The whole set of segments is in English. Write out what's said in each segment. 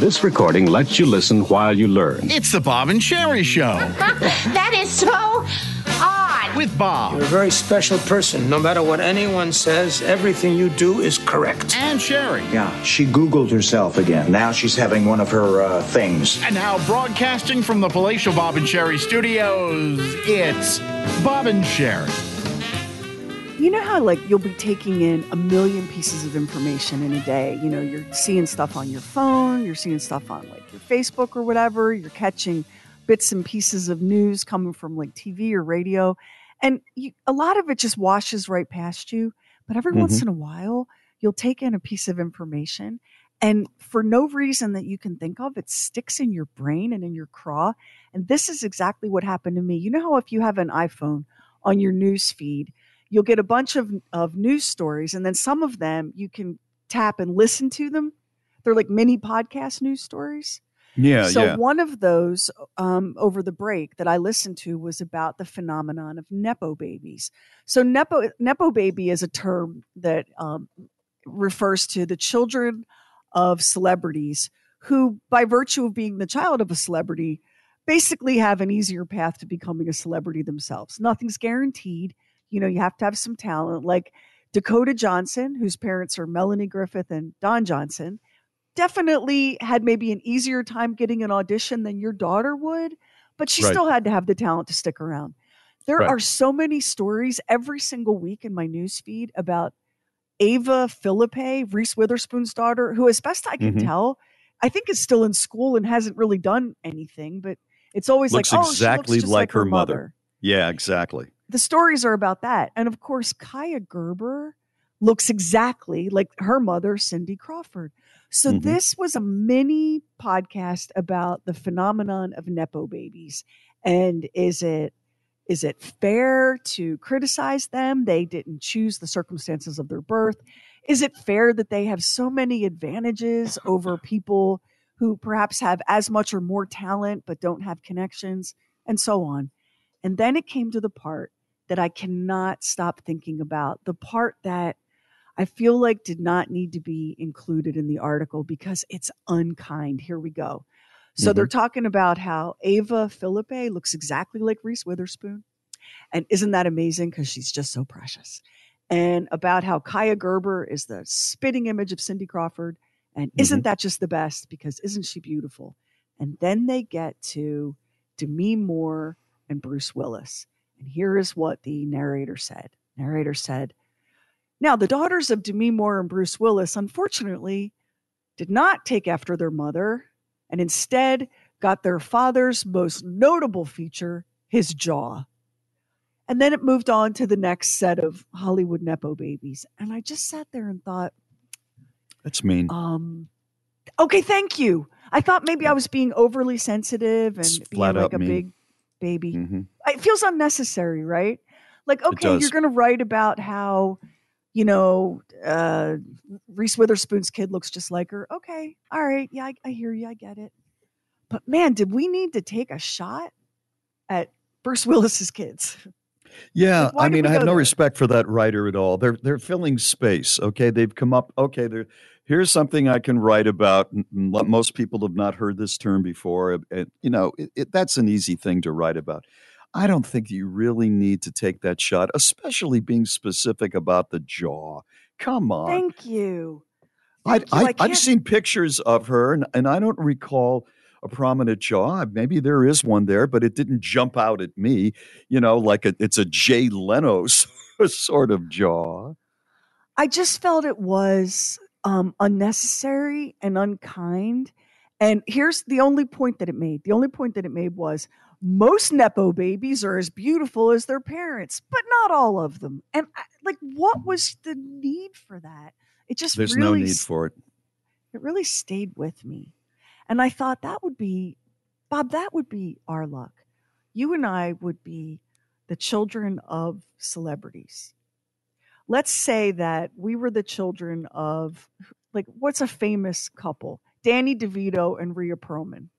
This recording lets you listen while you learn. It's the Bob and Sherry Show. that is so odd. With Bob. You're a very special person. No matter what anyone says, everything you do is correct. And Sherry. Yeah, she Googled herself again. Now she's having one of her uh, things. And now, broadcasting from the palatial Bob and Sherry studios, it's Bob and Sherry. You know how like you'll be taking in a million pieces of information in a day. You know, you're seeing stuff on your phone, you're seeing stuff on like your Facebook or whatever, you're catching bits and pieces of news coming from like TV or radio. And you, a lot of it just washes right past you. But every Mm-hmm. once in a while, you'll take in a piece of information and for no reason that you can think of, it sticks in your brain and in your craw. And this is exactly what happened to me. You know how if you have an iPhone on your news feed, you'll get a bunch of, of news stories, and then some of them you can tap and listen to them. They're like mini podcast news stories. Yeah, so yeah. one of those um, over the break that I listened to was about the phenomenon of nepo babies. So nepo nepo baby is a term that um, refers to the children of celebrities who, by virtue of being the child of a celebrity, basically have an easier path to becoming a celebrity themselves. Nothing's guaranteed. You know, you have to have some talent. Like Dakota Johnson, whose parents are Melanie Griffith and Don Johnson, definitely had maybe an easier time getting an audition than your daughter would, but she Right. still had to have the talent to stick around. There Right. are so many stories every single week in my news feed about Ava Philippe, Reese Witherspoon's daughter, who, as best I can Mhm. tell, I think is still in school and hasn't really done anything, but it's always Looks like, oh, exactly she looks just like her mother. mother. Yeah, exactly. The stories are about that. And of course, Kaia Gerber looks exactly like her mother, Cindy Crawford. So Mhm. this was a mini podcast about the phenomenon of Nepo babies. And is it is it fair to criticize them? They didn't choose the circumstances of their birth. Is it fair that they have so many advantages over people who perhaps have as much or more talent but don't have connections and so on? And then it came to the part that I cannot stop thinking about, the part that I feel like did not need to be included in the article because it's unkind. Here we go. So they're mm-hmm. talking about how Ava Philippe looks exactly like Reese Witherspoon. And isn't that amazing? Because she's just so precious. And about how Kaia Gerber is the spitting image of Cindy Crawford. And isn't mm-hmm. that just the best? Because isn't she beautiful? And then they get to Demi Moore and Bruce Willis. And here is what the narrator said. Narrator said, Now, the daughters of Demi Moore and Bruce Willis, unfortunately, did not take after their mother and instead got their father's most notable feature, his jaw. And then it moved on to the next set of Hollywood Nepo babies. And I just sat there and thought, That's mean. um, okay, thank you. I thought maybe I was being overly sensitive and It's being like a mean. big baby. Mhm. It feels unnecessary, right? Like, okay, you're going to write about how, you know, uh, Reese Witherspoon's kid looks just like her. Okay, all right, yeah, I, I hear you, I get it. But man, did we need to take a shot at Bruce Willis's kids? Yeah, Like, I mean, I have no there? respect for that writer at all. They're they're filling space. Okay, they've come up. Okay, they're, here's something I can write about. and- and lo- Most people have not heard this term before. and- you know, it, it, that's an easy thing to write about. I don't think you really need to take that shot, especially being specific about the jaw. Come on. Thank you. I, Thank you. I I, I've seen pictures of her, and, and I don't recall a prominent jaw. Maybe there is one there, but it didn't jump out at me. You know, like a, it's a Jay Leno sort of jaw. I just felt it was um, unnecessary and unkind. And here's the only point that it made. The only point that it made was most Nepo babies are as beautiful as their parents, but not all of them. And I, like, what was the need for that? It just There's really no need for it. it really stayed with me. And I thought that would be, Bob, that would be our luck. You and I would be the children of celebrities. Let's say that we were the children of, like, what's a famous couple? Danny DeVito and Rhea Perlman.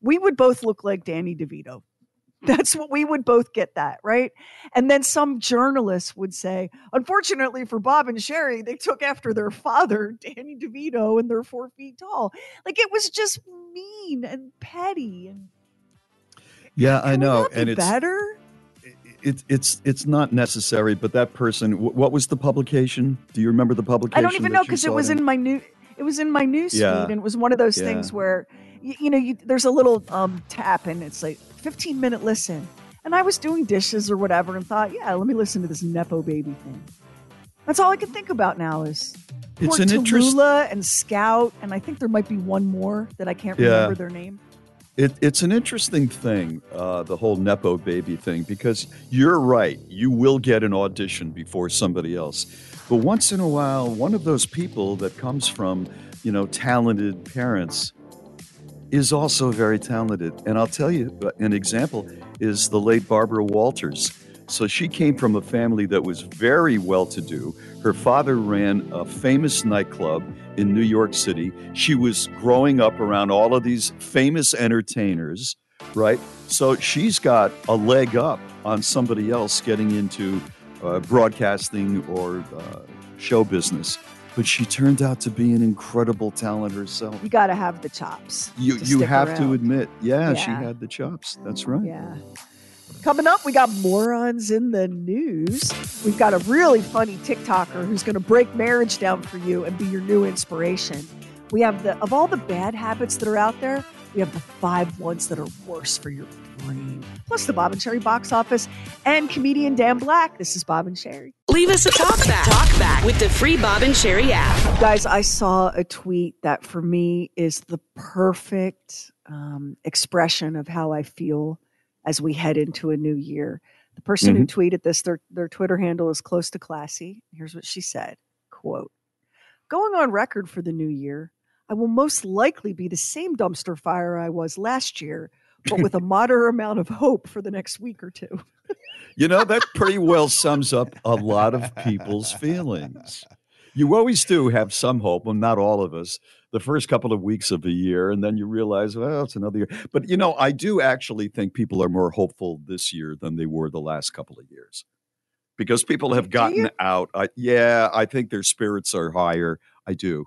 We would both look like Danny DeVito. That's what we would both get that, right? And then some journalists would say, unfortunately for Bob and Sherry, they took after their father, Danny DeVito, and they're four feet tall. Like it was just mean and petty. And yeah, I know, be and it's better. It's it's it's not necessary. But that person, wh- what was the publication? Do you remember the publication? I don't even know because it was in my new. It was in my news Yeah. feed, and it was one of those Yeah. things where, you, you know, you, there's a little um, tap, and it's like 15 minute listen. And I was doing dishes or whatever, and thought, yeah, let me listen to this nepo baby thing. That's all I can think about now is It's an interest- and Scout, and I think there might be one more that I can't Yeah. remember their name. It, it's an interesting thing, uh, the whole Nepo baby thing, because you're right. You will get an audition before somebody else. But once in a while, one of those people that comes from, you know, talented parents is also very talented. And I'll tell you uh, an example is the late Barbara Walters. So she came from a family that was very well to do. Her father ran a famous nightclub in New York City. She was growing up around all of these famous entertainers, right? So she's got a leg up on somebody else getting into uh, broadcasting or uh, show business. But she turned out to be an incredible talent herself. You got to have the chops. You you have to admit, yeah, she had the chops. That's right. Yeah. Coming up, we got morons in the news. We've got a really funny TikToker who's going to break marriage down for you and be your new inspiration. We have the of all the bad habits that are out there, we have the five ones that are worse for your brain. Plus the Bob and Sherry box office and comedian Dan Black. This is Bob and Sherry. Leave us a talk back. Talk back with the free Bob and Sherry app. Guys, I saw a tweet that for me is the perfect um, expression of how I feel as we head into a new year. The person who mm-hmm. tweeted this, their, their Twitter handle is close to classy. Here's what she said quote, Going on record for the new year, I will most likely be the same dumpster fire I was last year, but with a moderate amount of hope for the next week or two. You know, that pretty well sums up a lot of people's feelings. You always do have some hope, well, not all of us, the first couple of weeks of the year, and then you realize, well, it's another year. But, you know, I do actually think people are more hopeful this year than they were the last couple of years because people have gotten out. I, yeah, I think their spirits are higher. I do.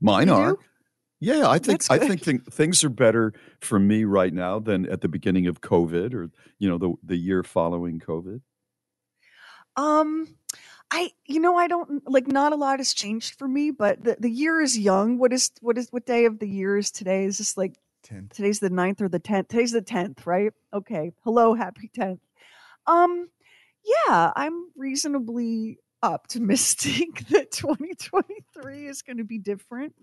Mine You are. do? Yeah, I think I think thing, things are better for me right now than at the beginning of COVID or you know the the year following COVID. Um, I you know I don't like not a lot has changed for me, but the, the year is young. What is what is what day of the year is today? Is this like Tenth. today's the 9th or the tenth? Today's the tenth, right? Okay. Hello, happy tenth. Um, yeah, I'm reasonably optimistic that 2023 is going to be different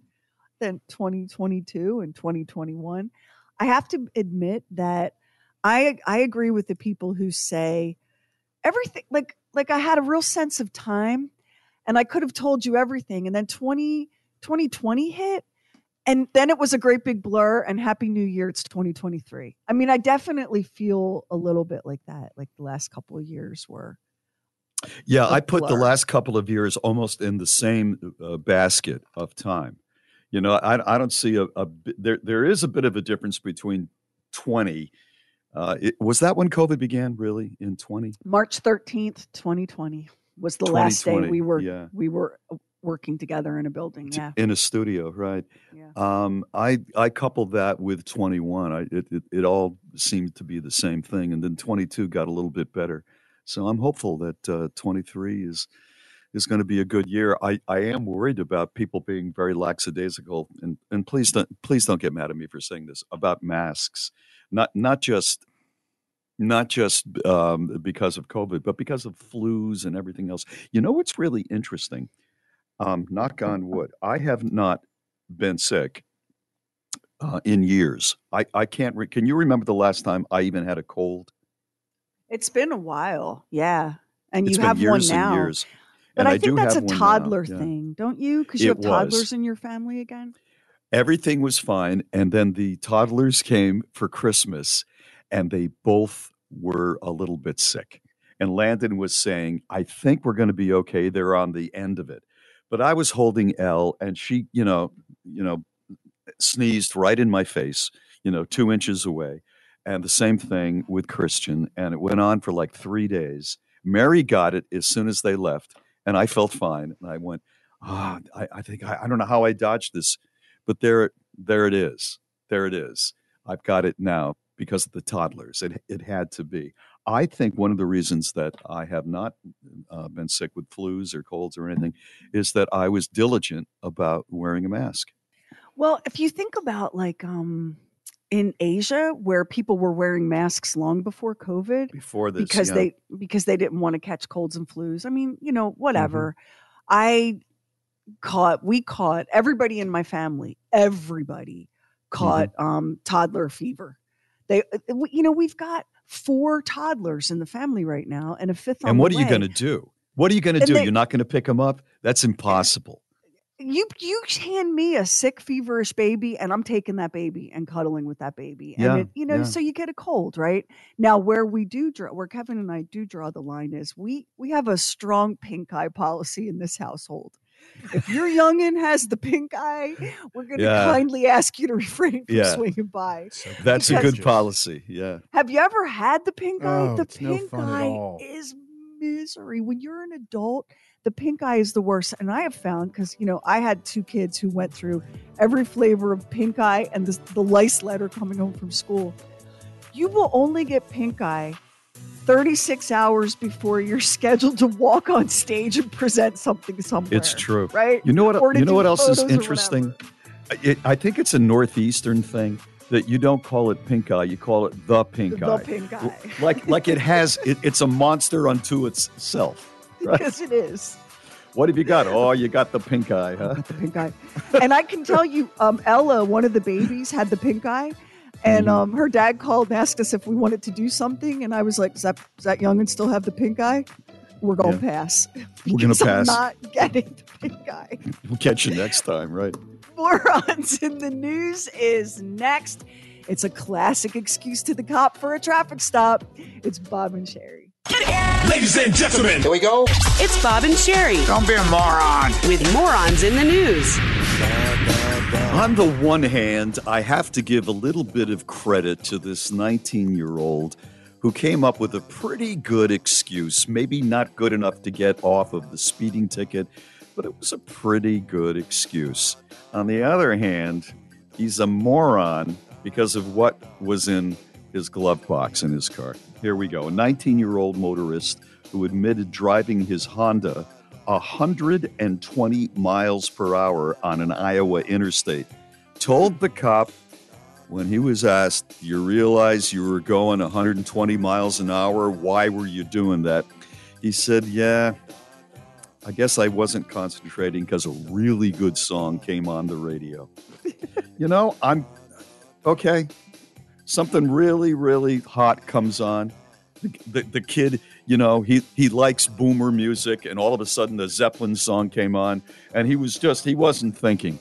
than 2022 and 2021. I have to admit that I I agree with the people who say everything like like I had a real sense of time and I could have told you everything and then 20 2020 hit and then it was a great big blur and happy new year it's 2023. I mean I definitely feel a little bit like that like the last couple of years were Yeah, I put the last couple of years almost in the same uh, basket of time. You know, I I don't see a, a there there is a bit of a difference between twenty. Uh, it, was that when COVID began? Really in twenty? March 13th, 2020 was the last day we were yeah. we were uh, working together in a building. Yeah. in a studio, right? Yeah. Um, I I coupled that with 21. I it, it it all seemed to be the same thing, and then 22 got a little bit better. So I'm hopeful that uh, 23 is is going to be a good year. I, I am worried about people being very lackadaisical, and and please don't please don't get mad at me for saying this about masks. Not not just not just um, because of COVID, but because of flus and everything else. You know what's really interesting? Um, knock on wood. I have not been sick uh, in years. I, I can't. Re- can you remember the last time I even had a cold? It's been a while. Yeah. And It's you have one now. But and I, I, think that's a have one now, toddler yeah. thing, don't you? Because you It have toddlers was. in your family again. Everything was fine. And then the toddlers came for Christmas and they both were a little bit sick. And Landon was saying, I think we're going to be okay. They're on the end of it. But I was holding Elle and she, you know, you know, sneezed right in my face, you know, two inches away. And the same thing with Christian. And it went on for like three days. Mary got it as soon as they left. And I felt fine. And I went, ah, I, I think I, I don't know how I dodged this, but there, there it is. There it is. I've got it now because of the toddlers. It, it had to be. I think one of the reasons that I have not uh, been sick with flus or colds or anything is that I was diligent about wearing a mask. Well, if you think about like um in Asia where people were wearing masks long before COVID Before this, because yeah. they because they didn't want to catch colds and flus. I mean, you know, whatever. Mm-hmm. I caught we caught everybody in my family, everybody caught Mm-hmm. um toddler fever. They uh, you know, we've got four toddlers in the family right now and a fifth on and what are you going to do? What are you going to And do? they- You're not going to pick them up? That's impossible. you you hand me a sick feverish baby and i'm taking that baby and cuddling with that baby and Yeah, it, you know yeah. so you get a cold right now where we do draw where kevin and i do draw the line is we we have a strong pink eye policy in this household if your youngin has the pink eye we're going to Yeah. kindly ask you to refrain from Yeah. swinging by That's a good policy. Yeah. have you ever had the pink eye? Oh, the it's no pink eye is misery. When you're an adult, the pink eye is the worst. And I have found because you know I had two kids who went through every flavor of pink eye and the, the lice letter coming home from school. You will only get pink eye 36 hours before you're scheduled to walk on stage and present something somewhere. It's true. right? You know what? You know what else is interesting? It, I think it's a northeastern thing that you don't call it pink eye. You call it the pink The eye. The pink eye. Like like it has. It, it's a monster unto itself. Right? Because it is. What have you got? Oh, you got the pink eye, huh? the pink eye. And I can tell you, um, Ella, one of the babies, had the pink eye. And Mm-hmm. um, her dad called and asked us if we wanted to do something. And I was like, Does that, does that youngin still have the pink eye? We're going to Yeah. pass. We're gonna Because I'm not getting the pink eye. We'll catch you next time, right? Morons in the news is next. It's a classic excuse to the cop for a traffic stop. It's Bob and Sherry. Ladies and gentlemen, Here we go. It's Bob and Sherry Don't be a moron. with morons in the news. On the one hand, I have to give a little bit of credit to this 19 year old who came up with a pretty good excuse. Maybe not good enough to get off of the speeding ticket, but it was a pretty good excuse. On the other hand, he's a moron because of what was in his glove box in his car. Here we go. A 19 year old motorist who admitted driving his Honda 120 miles per hour on an Iowa interstate told the cop when he was asked, You realize you were going 120 miles an hour? Why were you doing that? He said, Yeah, I guess I wasn't concentrating because a really good song came on the radio. you know, I'm okay. Something really, really hot comes on. The, the, the kid, you know, he, he likes boomer music, and all of a sudden the Zeppelin song came on, and he was just, he wasn't thinking.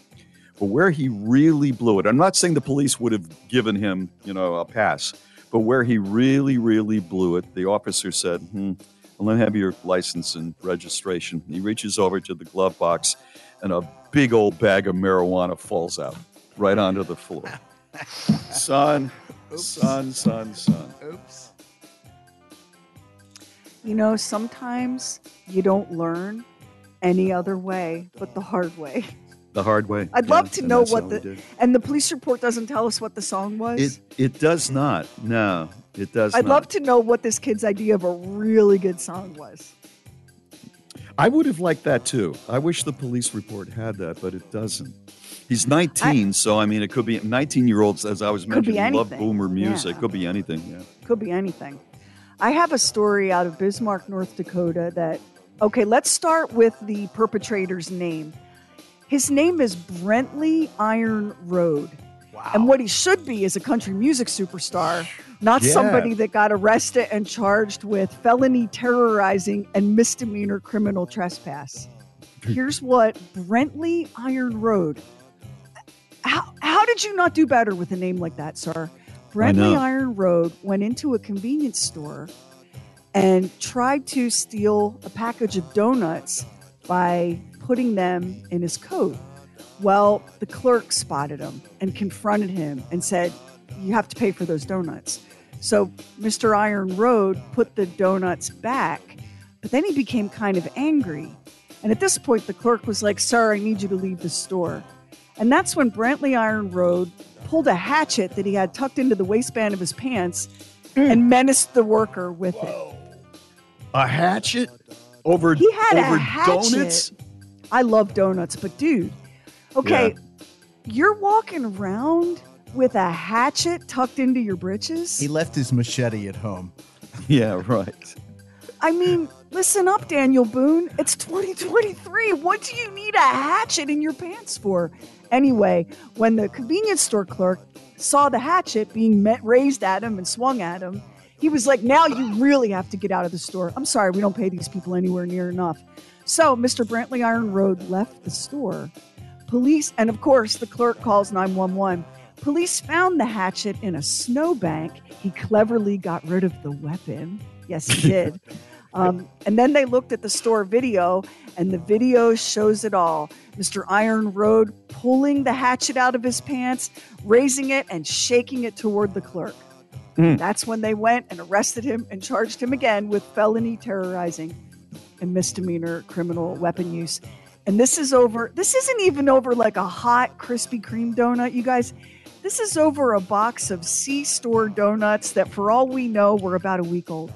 But where he really blew it, I'm not saying the police would have given him, you know, a pass, but where he really, really blew it, the officer said, hmm, let me have your license and registration. He reaches over to the glove box, and a big old bag of marijuana falls out right onto the floor. son, son, son, son. Oops. You know, sometimes you don't learn any other way but the hard way. The hard way. I'd Yeah, love to know what the and the police report doesn't tell us what the song was. It it does not. No, it does I'd not. love to know what this kid's idea of a really good song was. I would have liked that too. I wish the police report had that, but it doesn't. He's 19, so I mean, it could be 19 year olds, as I was mentioning, love boomer music. yeah. Could be anything. Yeah. Could be anything. I have a story out of Bismarck, North Dakota that okay, let's start with the perpetrator's name. His name is Brentley Iron Road. And what he should be is a country music superstar, not Yeah. somebody that got arrested and charged with felony terrorizing and misdemeanor criminal trespass. Here's what Brentley Iron Road. How, How, did you not do better with a name like that, sir? Know. Iron Road went into a convenience store and tried to steal a package of donuts by putting them in his coat. Well, the clerk spotted him and confronted him and said, You have to pay for those donuts. So Mr. Iron Road put the donuts back, but then he became kind of angry. And at this point, the clerk was like, Sir, I need you to leave the store. And that's when Brantley Iron Road pulled a hatchet that he had tucked into the waistband of his pants hmm. and menaced the worker with it. A hatchet over He had over a hatchet. donuts. I love donuts, but dude, okay, you're walking around with a hatchet tucked into your britches. He left his machete at home. Yeah, right. I mean, listen up, Daniel Boone. It's 2023. What do you need a hatchet in your pants for? Anyway, when the convenience store clerk saw the hatchet being met, raised at him and swung at him, he was like, Now you really have to get out of the store. I'm sorry, we don't pay these people anywhere near enough. So Mr. Brantley Iron Road left the store. Police, and of course, the clerk calls 911. Police found the hatchet in a snowbank. He cleverly got rid of the weapon. Yes, he did. Um, and then they looked at the store video, and the video shows it all. Mr. Iron Road pulling the hatchet out of his pants, raising it, and shaking it toward the clerk. That's when they went and arrested him and charged him again with felony terrorizing and misdemeanor criminal weapon use. And this is over, this isn't even over like a hot Krispy Kreme donut, you guys. This is over a box of C store donuts that, for all we know, were about a week old.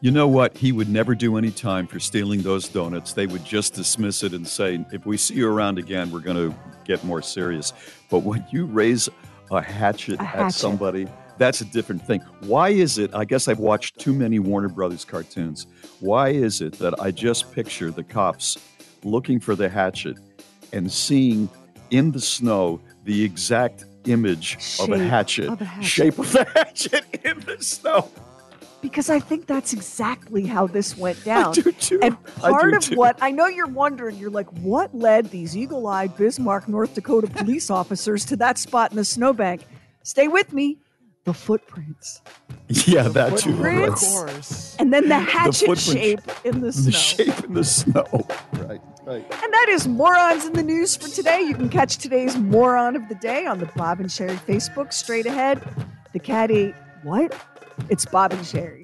You know what? He would never do any time for stealing those donuts. They would just dismiss it and say, if we see you around again, we're going to get more serious. But when you raise a hatchet, A at somebody, that's a different thing. Why is it? I guess I've watched too many Warner Brothers cartoons. Why is it that I just picture the cops looking for the hatchet and seeing in the snow the exact image of a hatchet, of a hatchet. shape of the hatchet in the snow? Because I think that's exactly how this went down. do too. And I part do of too. what I know you're wondering, you're like, what led these eagle eyed Bismarck, North Dakota police officers to that spot in the snowbank? Stay with me. The footprints. Yeah, that too. Footprints. right. course. And then the hatchet footprint- shape in the snow. The shape in the snow. Right, right. And that is Morons in the News for today. You can catch today's Moron of the Day on the Bob and Sherry Facebook. Straight ahead, the cat ate what? It's Bob and Sherry.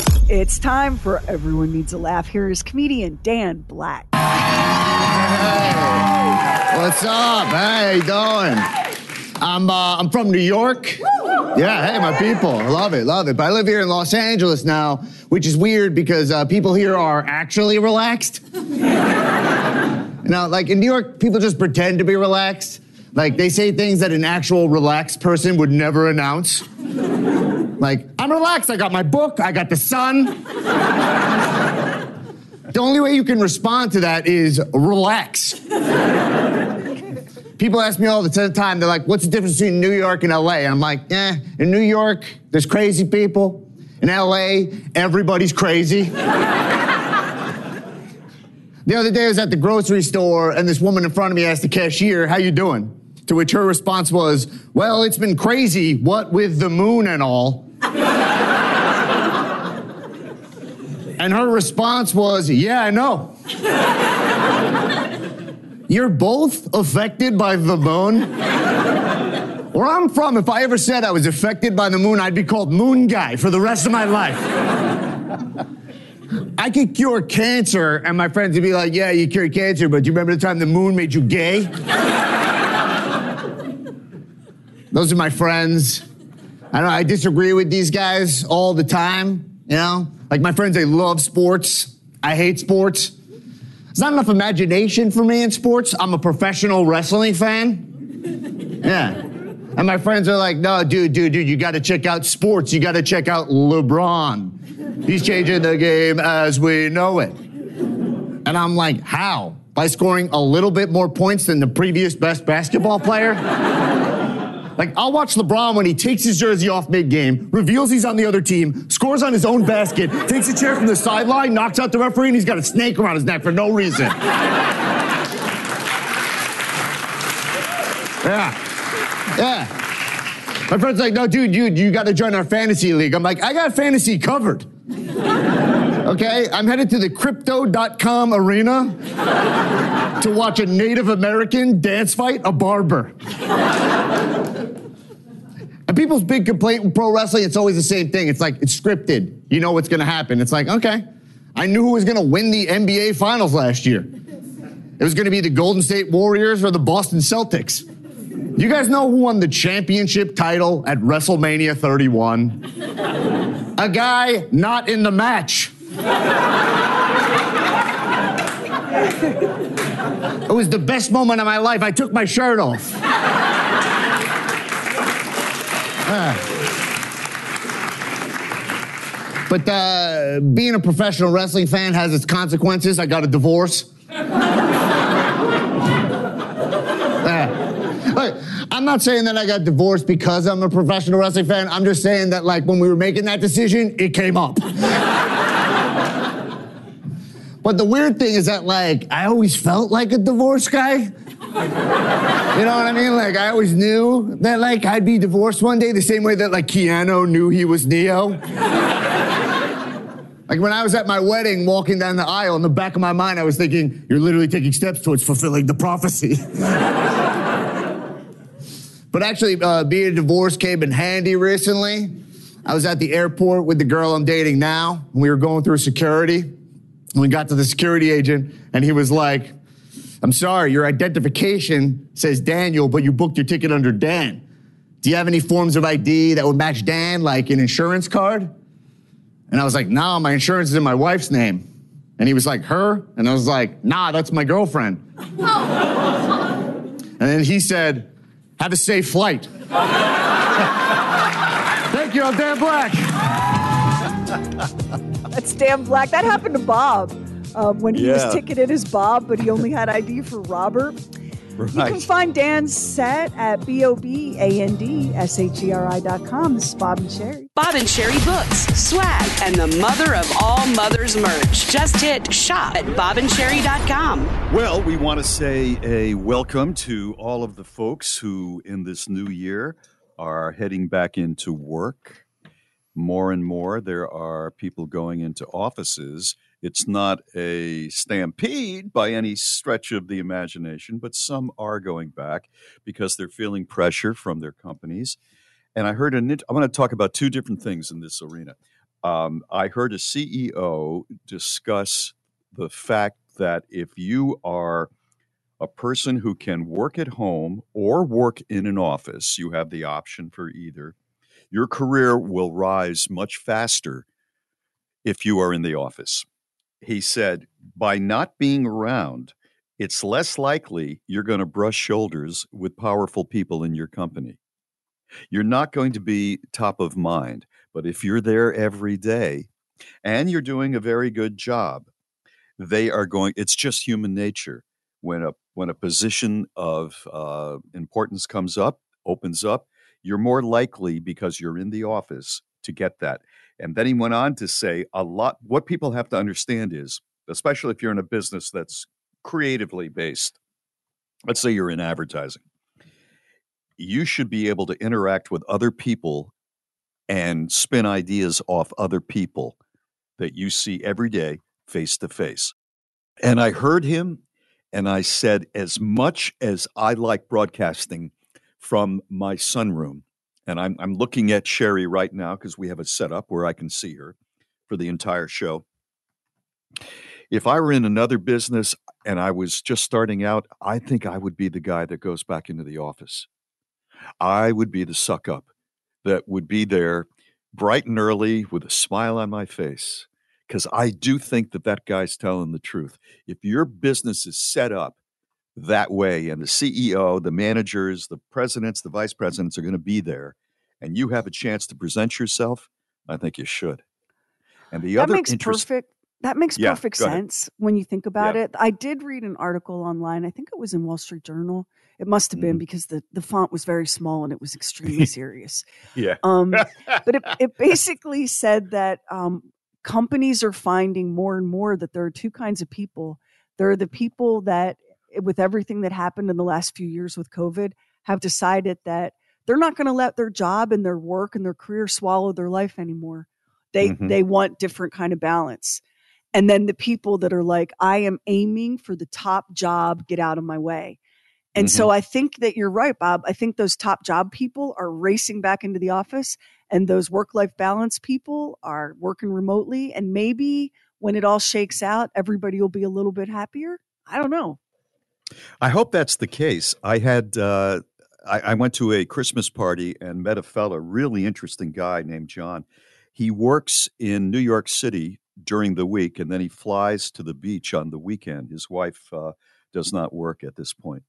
It's time for Everyone Needs a Laugh. Here is comedian Dan Black. What's up? Hey, how you doing? I'm uh, I'm from New York. Yeah, hey, my people, love it, love it. But I live here in Los Angeles now, which is weird because uh, people here are actually relaxed. now, like in New York, people just pretend to be relaxed. Like they say things that an actual relaxed person would never announce. Like, I'm relaxed. I got my book. I got the sun. the only way you can respond to that is relax. People ask me all the time, they're like, what's the difference between New York and LA? And I'm like, eh, in New York, there's crazy people. In LA, everybody's crazy. the other day I was at the grocery store and this woman in front of me asked the cashier, how you doing? To which her response was, well, it's been crazy, what with the moon and all. And her response was, yeah, I know. You're both affected by the moon? Where I'm from, if I ever said I was affected by the moon, I'd be called Moon Guy for the rest of my life. I could cure cancer, and my friends would be like, Yeah, you cured cancer, but do you remember the time the moon made you gay? Those are my friends. I don't know, I disagree with these guys all the time, you know? Like my friends, they love sports. I hate sports. There's not enough imagination for me in sports. I'm a professional wrestling fan. Yeah. And my friends are like, no, dude, dude, dude, you got to check out sports. You got to check out LeBron. He's changing the game as we know it. And I'm like, how? By scoring a little bit more points than the previous best basketball player? Like, I'll watch LeBron when he takes his jersey off mid game, reveals he's on the other team, scores on his own basket, takes a chair from the sideline, knocks out the referee, and he's got a snake around his neck for no reason. Yeah. Yeah. My friend's like, no, dude, dude, you got to join our fantasy league. I'm like, I got fantasy covered. Okay, I'm headed to the crypto.com arena to watch a Native American dance fight a barber. And people's big complaint with pro wrestling, it's always the same thing. It's like, it's scripted. You know what's going to happen. It's like, okay, I knew who was going to win the NBA Finals last year. It was going to be the Golden State Warriors or the Boston Celtics. You guys know who won the championship title at WrestleMania 31? A guy not in the match. It was the best moment of my life. I took my shirt off. But uh, being a professional wrestling fan has its consequences. I got a divorce. Uh, look, I'm not saying that I got divorced because I'm a professional wrestling fan. I'm just saying that, like, when we were making that decision, it came up. but the weird thing is that, like, I always felt like a divorce guy. You know what I mean? Like, I always knew that, like, I'd be divorced one day the same way that, like, Keanu knew he was Neo. like, when I was at my wedding walking down the aisle, in the back of my mind, I was thinking, you're literally taking steps towards fulfilling the prophecy. but actually, uh, being a divorce came in handy recently. I was at the airport with the girl I'm dating now, and we were going through security. And we got to the security agent, and he was like, I'm sorry, your identification says Daniel, but you booked your ticket under Dan. Do you have any forms of ID that would match Dan, like an insurance card? And I was like, nah, my insurance is in my wife's name. And he was like, her? And I was like, nah, that's my girlfriend. and then he said, have a safe flight. Thank you, I'm Dan Black. That's Dan Black. That happened to Bob um, when he Yeah. was ticketed as Bob, but he only had ID for Robert. You can find Dan's set at B O B A N D S H E R I dot com. This is Bob and Sherry. Bob and Sherry books, swag, and the mother of all mothers merch. Just hit shop at bobandsherry.com. Well, we want to say a welcome to all of the folks who, in this new year, are heading back into work. More and more, there are people going into offices. It's not a stampede by any stretch of the imagination, but some are going back because they're feeling pressure from their companies. And I heard an. I'm going to talk about two different things in this arena. Um, I heard a CEO discuss the fact that if you are a person who can work at home or work in an office, you have the option for either. Your career will rise much faster if you are in the office. He said, by not being around, it's less likely you're going to brush shoulders with powerful people in your company. You're not going to be top of mind, but if you're there every day and you're doing a very good job, they are going, it's just human nature. When a, when a position of uh, importance comes up, opens up, you're more likely because you're in the office to get that. And then he went on to say a lot. What people have to understand is, especially if you're in a business that's creatively based, let's say you're in advertising, you should be able to interact with other people and spin ideas off other people that you see every day face to face. And I heard him and I said, as much as I like broadcasting from my sunroom. And I'm, I'm looking at Sherry right now because we have a setup where I can see her for the entire show. If I were in another business and I was just starting out, I think I would be the guy that goes back into the office. I would be the suck up that would be there bright and early with a smile on my face because I do think that that guy's telling the truth. If your business is set up that way and the CEO, the managers, the presidents, the vice presidents are going to be there and you have a chance to present yourself, I think you should. And the that other makes interest, perfect that makes Yeah, perfect go ahead. sense when you think about Yeah. it. I did read an article online. I think it was in Wall Street Journal. It must have been because the, the font was very small and it was extremely serious. yeah, Um, but it, it basically said that um, companies are finding more and more that there are two kinds of people. There are the people that, with everything that happened in the last few years with COVID, have decided that they're not going to let their job and their work and their career swallow their life anymore. They Mhm. they want different kind of balance. And then the people that are like, I am aiming for the top job, get out of my way. And so I think that you're right, Bob. I think those top job people are racing back into the office, and those work life balance people are working remotely. And maybe when it all shakes out, everybody will be a little bit happier. I don't know. I hope that's the case. I had uh, I, I went to a Christmas party and met a fella, really interesting guy named John. He works in New York City during the week, and then he flies to the beach on the weekend. His wife uh, does not work at this point,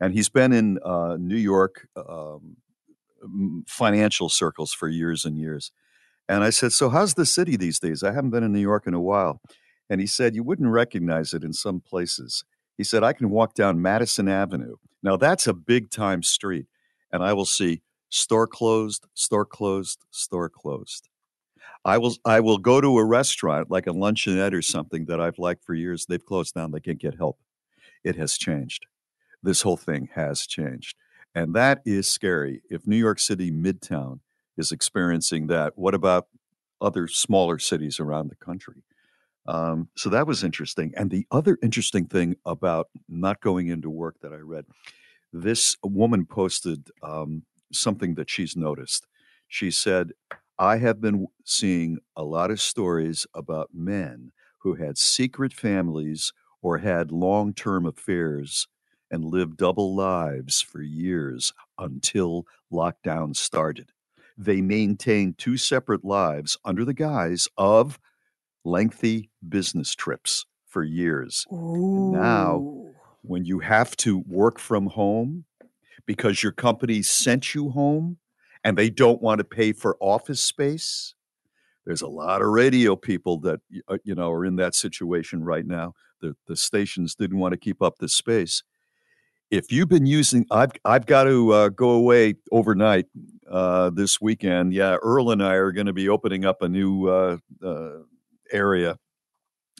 and he's been in uh, New York um, financial circles for years and years. And I said, "So how's the city these days? I haven't been in New York in a while." And he said, "You wouldn't recognize it in some places." He said, I can walk down Madison Avenue. Now, that's a big time street. And I will see store closed, store closed, store closed. I will I will go to a restaurant like a luncheonette or something that I've liked for years. They've closed down. They can't get help. It has changed. This whole thing has changed. And that is scary. If New York City Midtown is experiencing that, what about other smaller cities around the country? Um, so that was interesting. And the other interesting thing about not going into work that I read, this woman posted um, something that she's noticed. She said, I have been seeing a lot of stories about men who had secret families or had long term affairs and lived double lives for years until lockdown started. They maintained two separate lives under the guise of lengthy business trips for years. Now, when you have to work from home because your company sent you home and they don't want to pay for office space, there's a lot of radio people that uh, you know are in that situation right now. The the stations didn't want to keep up the space. If you've been using, I've I've got to uh, go away overnight uh, this weekend. Yeah, Earl and I are going to be opening up a new uh, uh, area,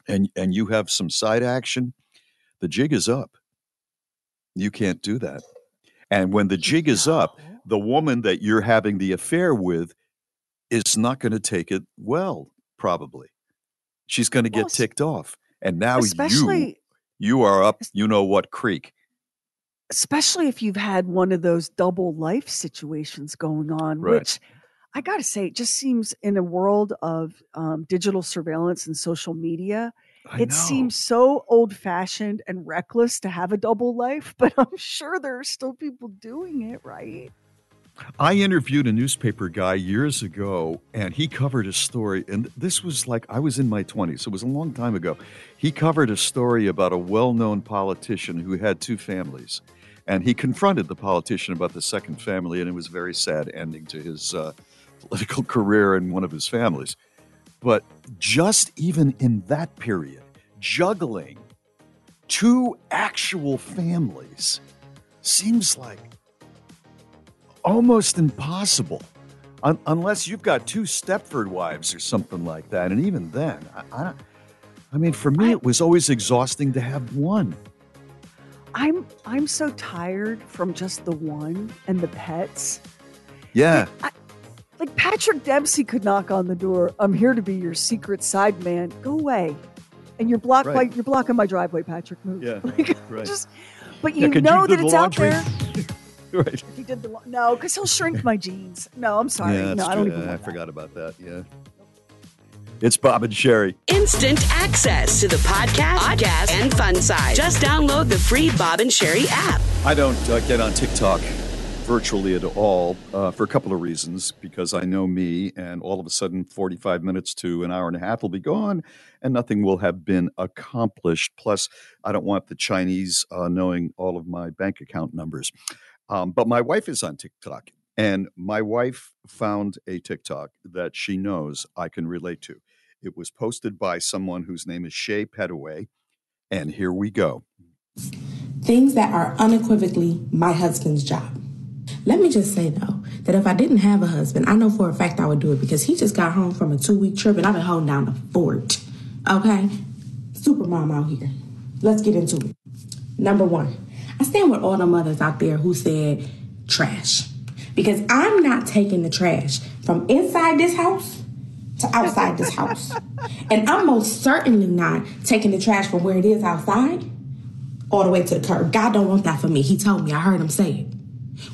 and and you have some side action. The jig is up. You can't do that. And when the jig is up, the woman that you're having the affair with is not going to take it well, probably. She's going to get Well, ticked off. And now you Especially you are up, you know what creek. especially if you've had one of those double life situations going on, Right. which I got to say, it just seems in a world of um, digital surveillance and social media, I it know. seems so old fashioned and reckless to have a double life, but I'm sure there are still people doing it, right? I interviewed a newspaper guy years ago, and he covered a story. And this was like I was in my 20s, so it was a long time ago. He covered a story about a well known politician who had two families. And he confronted the politician about the second family, and it was a very sad ending to his uh, political career and one of his families. But just even in that period, juggling two actual families seems like almost impossible Un- unless you've got two Stepford wives or something like that. And even then, I, I, I mean, for me, it was always exhausting to have one. I'm I'm so tired from just the one and the pets. Yeah. Like Patrick Dempsey could knock on the door. I'm here to be your secret side man. Go away. And you're block Right. like you're blocking my driveway, Patrick. Move. Yeah. Like, right. just but you could know do that the it's out there. right. If he did the lo- no, because he'll shrink my jeans. No, I'm sorry. Yeah, no, that's I don't true. even. I Want that. forgot about that. Yeah. It's Bob and Sherry. Instant access to the podcast, podcast, and fun side. Just download the free Bob and Sherry app. I don't uh, get on TikTok virtually at all uh, for a couple of reasons. Because I know me, and all of a sudden, 45 minutes to an hour and a half will be gone, and nothing will have been accomplished. Plus, I don't want the Chinese uh, knowing all of my bank account numbers. Um, but my wife is on TikTok, and my wife found a TikTok that she knows I can relate to. It was posted by someone whose name is Shay Petaway, and here we go. things that are unequivocally my husband's job. Let me just say though that if I didn't have a husband, I know for a fact I would do it because he just got home from a two week trip and I've been holding down the fort. Okay? Super mom out here. Let's get into it. Number one, I stand with all the mothers out there who said trash. Because I'm not taking the trash from inside this house to outside this house. And I'm most certainly not taking the trash from where it is outside all the way to the curb. God don't want that for me. He told me. I heard him say it.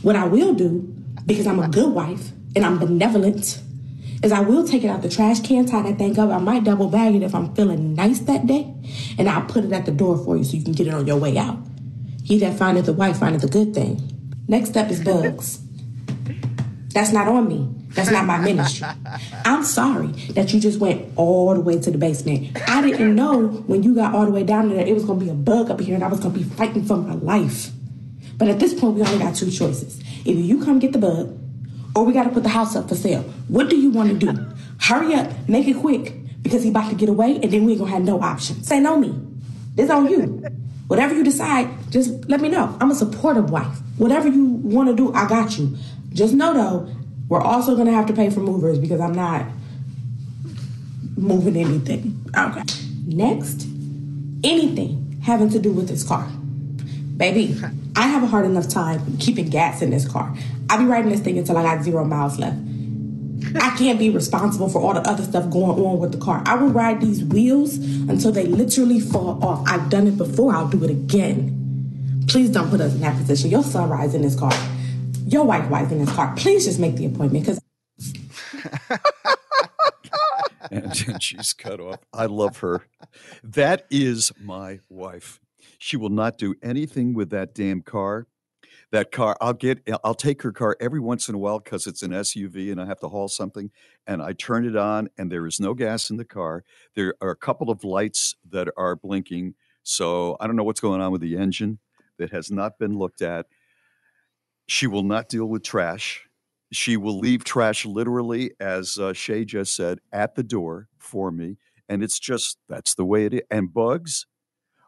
What I will do, because I'm a good wife and I'm benevolent, is I will take it out the trash can, tie that thing up. I might double bag it if I'm feeling nice that day, and I'll put it at the door for you so you can get it on your way out. He that findeth the wife findeth a good thing. Next up is bugs. That's not on me. That's not my ministry. I'm sorry that you just went all the way to the basement. I didn't know when you got all the way down there it was gonna be a bug up here and I was gonna be fighting for my life. But at this point, we only got two choices. Either you come get the bug, or we gotta put the house up for sale. What do you wanna do? Hurry up, make it quick, because he about to get away and then we ain't gonna have no option. Say no me. This on you. Whatever you decide, just let me know. I'm a supportive wife. Whatever you wanna do, I got you. Just know though, we're also gonna have to pay for movers because I'm not moving anything. Okay. Next, anything having to do with this car. Baby, I have a hard enough time keeping gas in this car. I'll be riding this thing until I got zero miles left. I can't be responsible for all the other stuff going on with the car. I will ride these wheels until they literally fall off. I've done it before, I'll do it again. Please don't put us in that position. Your son rides in this car. Your wife rides in this car. Please just make the appointment because and she's cut off. I love her. That is my wife. She will not do anything with that damn car. That car, I'll get, I'll take her car every once in a while because it's an SUV and I have to haul something. And I turn it on, and there is no gas in the car. There are a couple of lights that are blinking. So I don't know what's going on with the engine that has not been looked at. She will not deal with trash. She will leave trash literally, as uh, Shay just said, at the door for me. And it's just, that's the way it is. And bugs,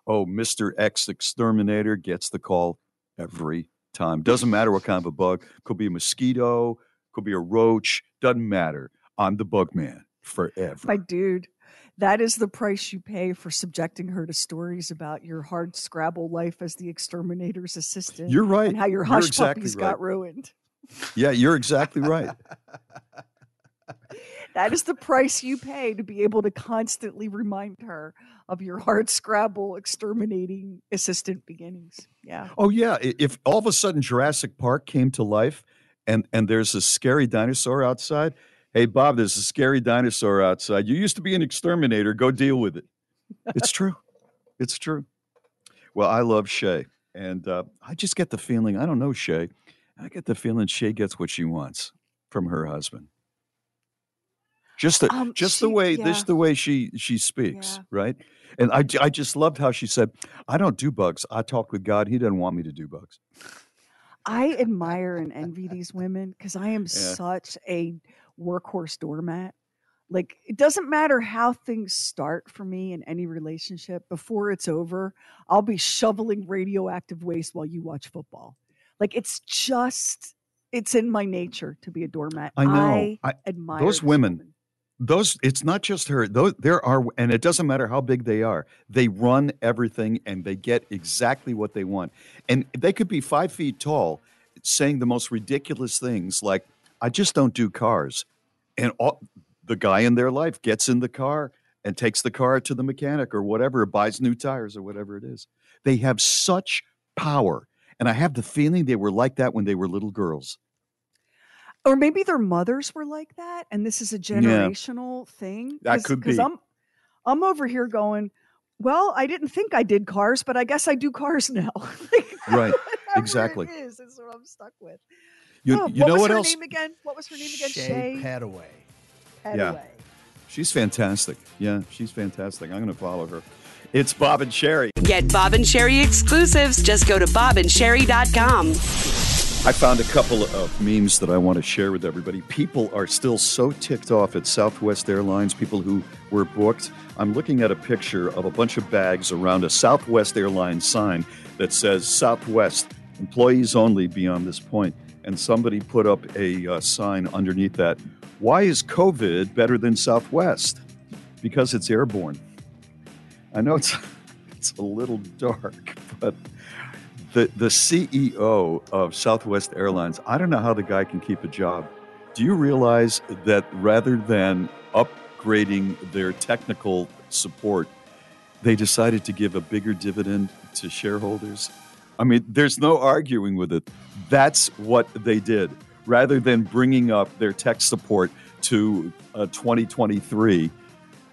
oh, Mr. X Exterminator gets the call every time. Doesn't matter what kind of a bug. Could be a mosquito, could be a roach, doesn't matter. I'm the bug man forever. My dude, that is the price you pay for subjecting her to stories about your hard Scrabble life as the exterminator's assistant. You're right. And how your hush exactly puppies right. got ruined. Yeah, you're exactly right. That is the price you pay to be able to constantly remind her of your hard Scrabble exterminating assistant beginnings. Yeah. Oh yeah, if all of a sudden Jurassic Park came to life and and there's a scary dinosaur outside, hey Bob, there's a scary dinosaur outside. You used to be an exterminator, go deal with it. It's true. It's true. Well, I love Shay and uh, I just get the feeling, I don't know Shay. I get the feeling Shay gets what she wants from her husband. Just the Um, just the way yeah. just the way she she speaks, Yeah. right? And I I just loved how she said, "I don't do bugs. I talk with God. He doesn't want me to do bugs." I admire and envy these women because I am such a workhorse doormat. Like, it doesn't matter how things start for me in any relationship, before it's over, I'll be shoveling radioactive waste while you watch football. Like, it's just, it's in my nature to be a doormat. I know. I, I- admire those this women. Those it's not just her. Those there are, and it doesn't matter how big they are. They run everything, and they get exactly what they want. And they could be five feet tall, saying the most ridiculous things like, "I just don't do cars," and all, the guy in their life gets in the car and takes the car to the mechanic or whatever, buys new tires or whatever it is. They have such power, And I have the feeling they were like that when they were little girls. Or maybe their mothers were like that, and this is a generational thing. That could Because be. I'm, I'm over here going, well, I didn't think I did cars, but I guess I do cars now. Like, Right. Exactly. It is. It's what I'm stuck with. You, Oh, you what know was what her else? name again? What was her name again? Shay Shay Padaway. Yeah. She's fantastic. Yeah, she's fantastic. I'm going to follow her. It's Bob and Sheri. Get Bob and Sheri exclusives. Just go to bobandsheri.com. I found a couple of memes that I want to share with everybody. People are still so ticked off at Southwest Airlines, people who were booked. I'm looking at a picture of a bunch of bags around a Southwest Airlines sign that says Southwest, employees only beyond this point. And somebody put up a uh, sign underneath that. Why is COVID better than Southwest? Because it's airborne. I know it's it's a little dark, but the the CEO of Southwest Airlines, I don't know how the guy can keep a job. Do you realize that rather than upgrading their technical support, they decided to give a bigger dividend to shareholders? I mean, there's no arguing with it. That's what they did. Rather than bringing up their tech support to uh, 2023,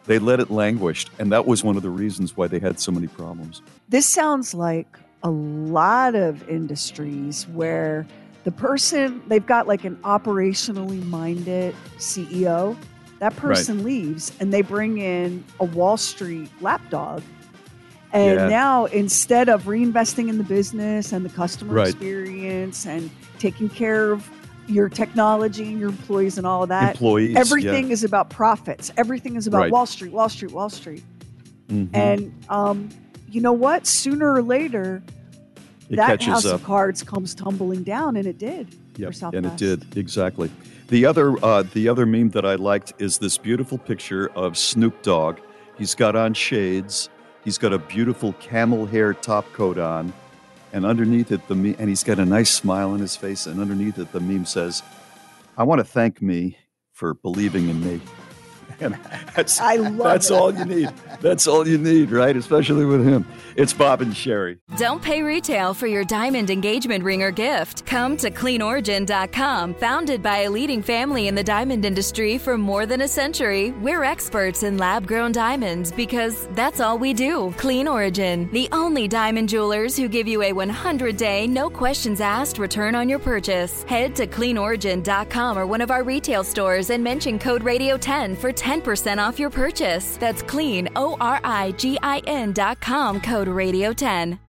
they let it languish, and that was one of the reasons why they had so many problems. This sounds like a lot of industries where the person they've got like an operationally minded CEO. That person leaves and they bring in a Wall Street lapdog. And Yeah. now instead of reinvesting in the business and the customer Right. experience and taking care of your technology and your employees and all of that, Employees, everything yeah. is about profits. Everything is about Right. Wall Street, Wall Street, Wall Street. Mhm. And um, you know what? Sooner or later, It that house up. of cards comes tumbling down, and it did Yep, and it did exactly. The other uh, the other meme that I liked is this beautiful picture of Snoop Dogg. He's got on shades. He's got a beautiful camel hair top coat on, and underneath it the me- and he's got a nice smile on his face. And underneath it the meme says, "I want to thank me for believing in me." And that's I love that's it. all you need. That's all you need, right? Especially with him. It's Bob and Sheri. Don't pay retail for your diamond engagement ring or gift. Come to cleanorigin.com. Founded by a leading family in the diamond industry for more than a century, we're experts in lab grown diamonds because that's all we do. Clean Origin, the only diamond jewelers who give you a 100 day, no questions asked return on your purchase. Head to cleanorigin.com or one of our retail stores and mention code Radio10 for 10% off your purchase. That's clean, O R I G I N dot com, code Radio10.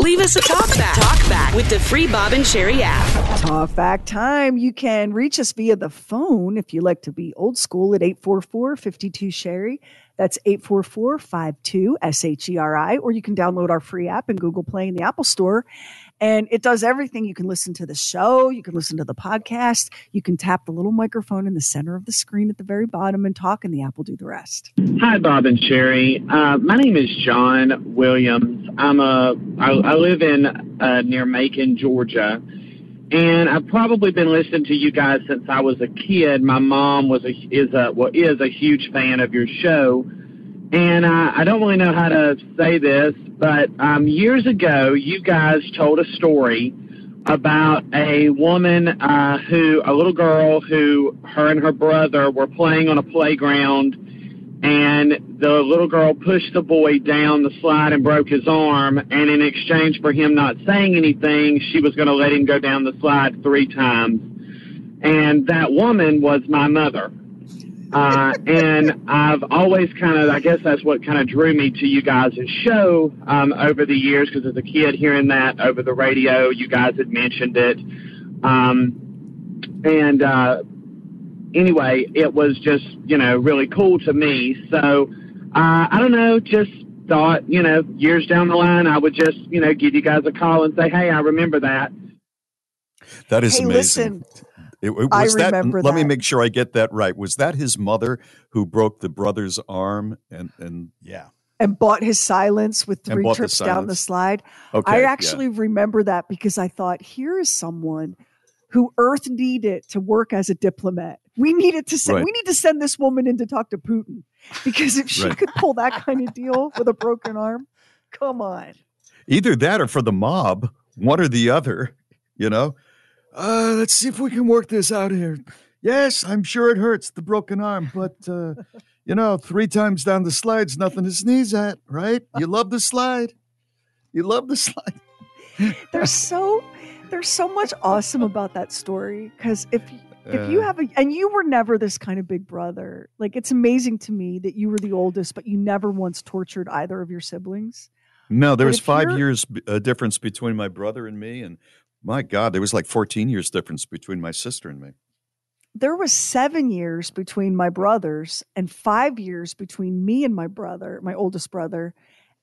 Leave us a talk back. Talk back with the free Bob and Sheri app. Talk back time. You can reach us via the phone if you like to be old school at 844 52 Sheri. That's 844 52 S H E R I. Or you can download our free app in Google Play and the Apple Store. And it does everything. You can listen to the show, you can listen to the podcast, you can tap the little microphone in the center of the screen at the very bottom and talk, and the app will do the rest. Hi, Bob and Sheri. Uh, my name is John Williams. I'm a I, I live in uh, near Macon, Georgia, and I've probably been listening to you guys since I was a kid. My mom was a is a well is a huge fan of your show, and I, I don't really know how to say this, but um, years ago, you guys told a story about a woman uh, who, a little girl who, her and her brother were playing on a playground, and the little girl pushed the boy down the slide and broke his arm, and in exchange for him not saying anything, she was going to let him go down the slide three times. And that woman was my mother. Uh, and I've always kind of, I guess that's what kind of drew me to you guys' and show um, over the years, because as a kid hearing that over the radio, you guys had mentioned it. Um, and uh, anyway, it was just, you know, really cool to me. So uh, I don't know, just thought, you know, years down the line, I would just, you know, give you guys a call and say, hey, I remember that. That is hey, amazing. listen, It- it- I was that- remember let me make sure I get that right. Was that his mother who broke the brother's arm and and yeah. and bought his silence with three bought the trips down the slide. Okay, I yeah. actually remember that because I thought, here is someone who Earth needed to work as a diplomat. We needed to send, Right. we need to send this woman in to talk to Putin because if she Right. could pull that kind of deal with a broken arm, come on. either that or for the mob, one or the other, you know? Uh, let's see if we can work this out here. Yes, I'm sure it hurts, the broken arm, but, uh, you know, three times down the slide's nothing to sneeze at, right? You love the slide. You love the slide. There's so there's so much awesome about that story because if if you have a and you were never this kind of big brother like it's amazing to me that you were the oldest but you never once tortured either of your siblings No, there But was five years uh, difference between my brother and me, and my God, there was like 14 years difference between my sister and me. there was seven years between my brothers and five years between me and my brother my oldest brother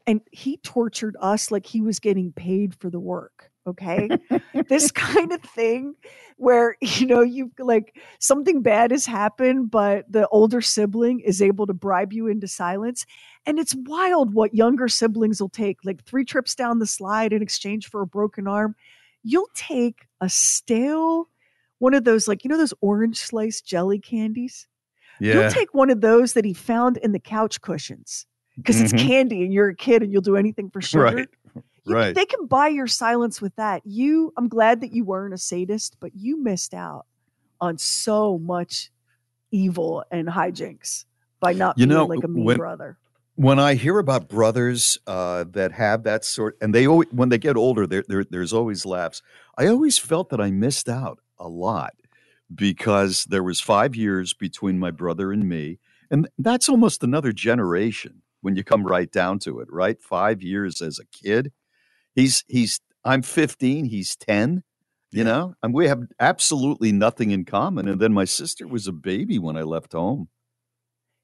and he tortured us like he was getting paid for the work okay this kind of thing where you know you like something bad has happened but the older sibling is able to bribe you into silence and it's wild what younger siblings will take like three trips down the slide in exchange for a broken arm you'll take a stale one of those like you know those orange slice jelly candies yeah. you'll take one of those that he found in the couch cushions because it's Mhm. candy and you're a kid and you'll do anything for sugar Right. you, right. They can buy your silence with that. You, I'm glad that you weren't a sadist, but you missed out on so much evil and hijinks by not You being know, like a mean when- brother. When I hear about brothers uh, that have that sort, and they always, when they get older, there, there there's always laughs. I always felt that I missed out a lot because there was five years between my brother and me, and that's almost another generation when you come right down to it. Right, five years as a kid. He's he's I'm 15. He's 10. You know, and we have absolutely nothing in common. And then my sister was a baby when I left home.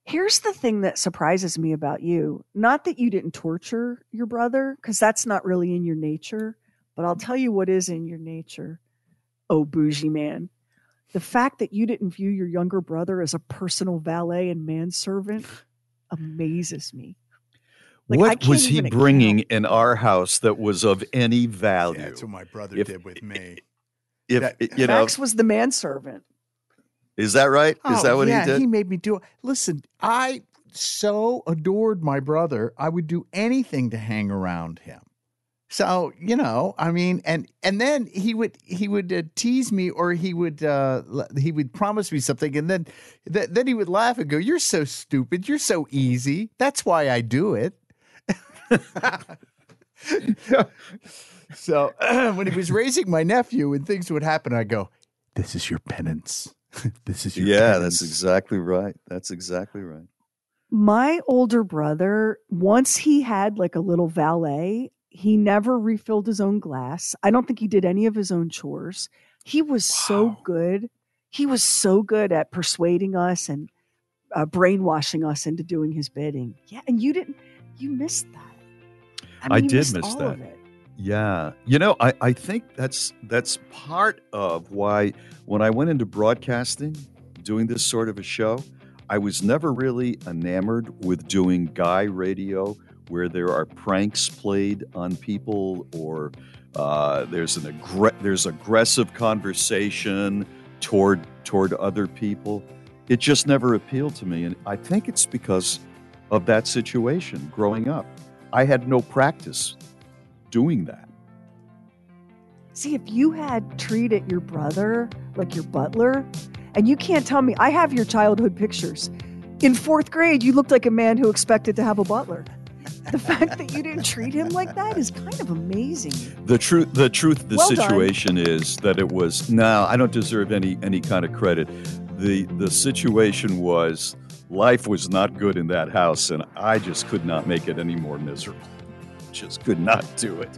Here's the thing that surprises me about you. Not that you didn't torture your brother, because that's not really in your nature, but I'll tell you what is in your nature. Oh, bougie man. The fact that you didn't view your younger brother as a personal valet and manservant amazes me. Like, what was he even bringing in our house that was of any value? That's what my brother If- did with me. If That- you know, Max was the manservant. Is that right? Is Oh, that what yeah, he did? He made me do it. Listen, I so adored my brother. I would do anything to hang around him. So you know, I mean, and and then he would he would uh, tease me, or he would uh, he would promise me something, and then th- then he would laugh and go, "You're so stupid. You're so easy. That's why I do it." so when he was raising my nephew and things would happen, I go, "This is your penance. this is your yeah, penance." that's exactly right. That's exactly right. My older brother, once he had like a little valet, he never refilled his own glass. I don't think he did any of his own chores. He was so good. He was so good at persuading us and uh, brainwashing us into doing his bidding. Yeah, and you didn't. You missed that. I, mean, you did miss all that. Yeah. You know, I, I think that's that's part of why when I went into broadcasting, doing this sort of a show, I was never really enamored with doing guy radio where there are pranks played on people or uh, there's an aggr- there's aggressive conversation toward toward other people. It just never appealed to me, and I think it's because of that situation growing up. I had no practice doing that. See, if you had treated your brother like your butler, and you can't tell me, I have your childhood pictures. In fourth grade, you looked like a man who expected to have a butler. The fact that you didn't treat him like that is kind of amazing. The truth, the truth, the Well done. situation is that it was. No, I don't deserve any any kind of credit. the The situation was life was not good in that house, and I just could not make it any more miserable. Just could not do it.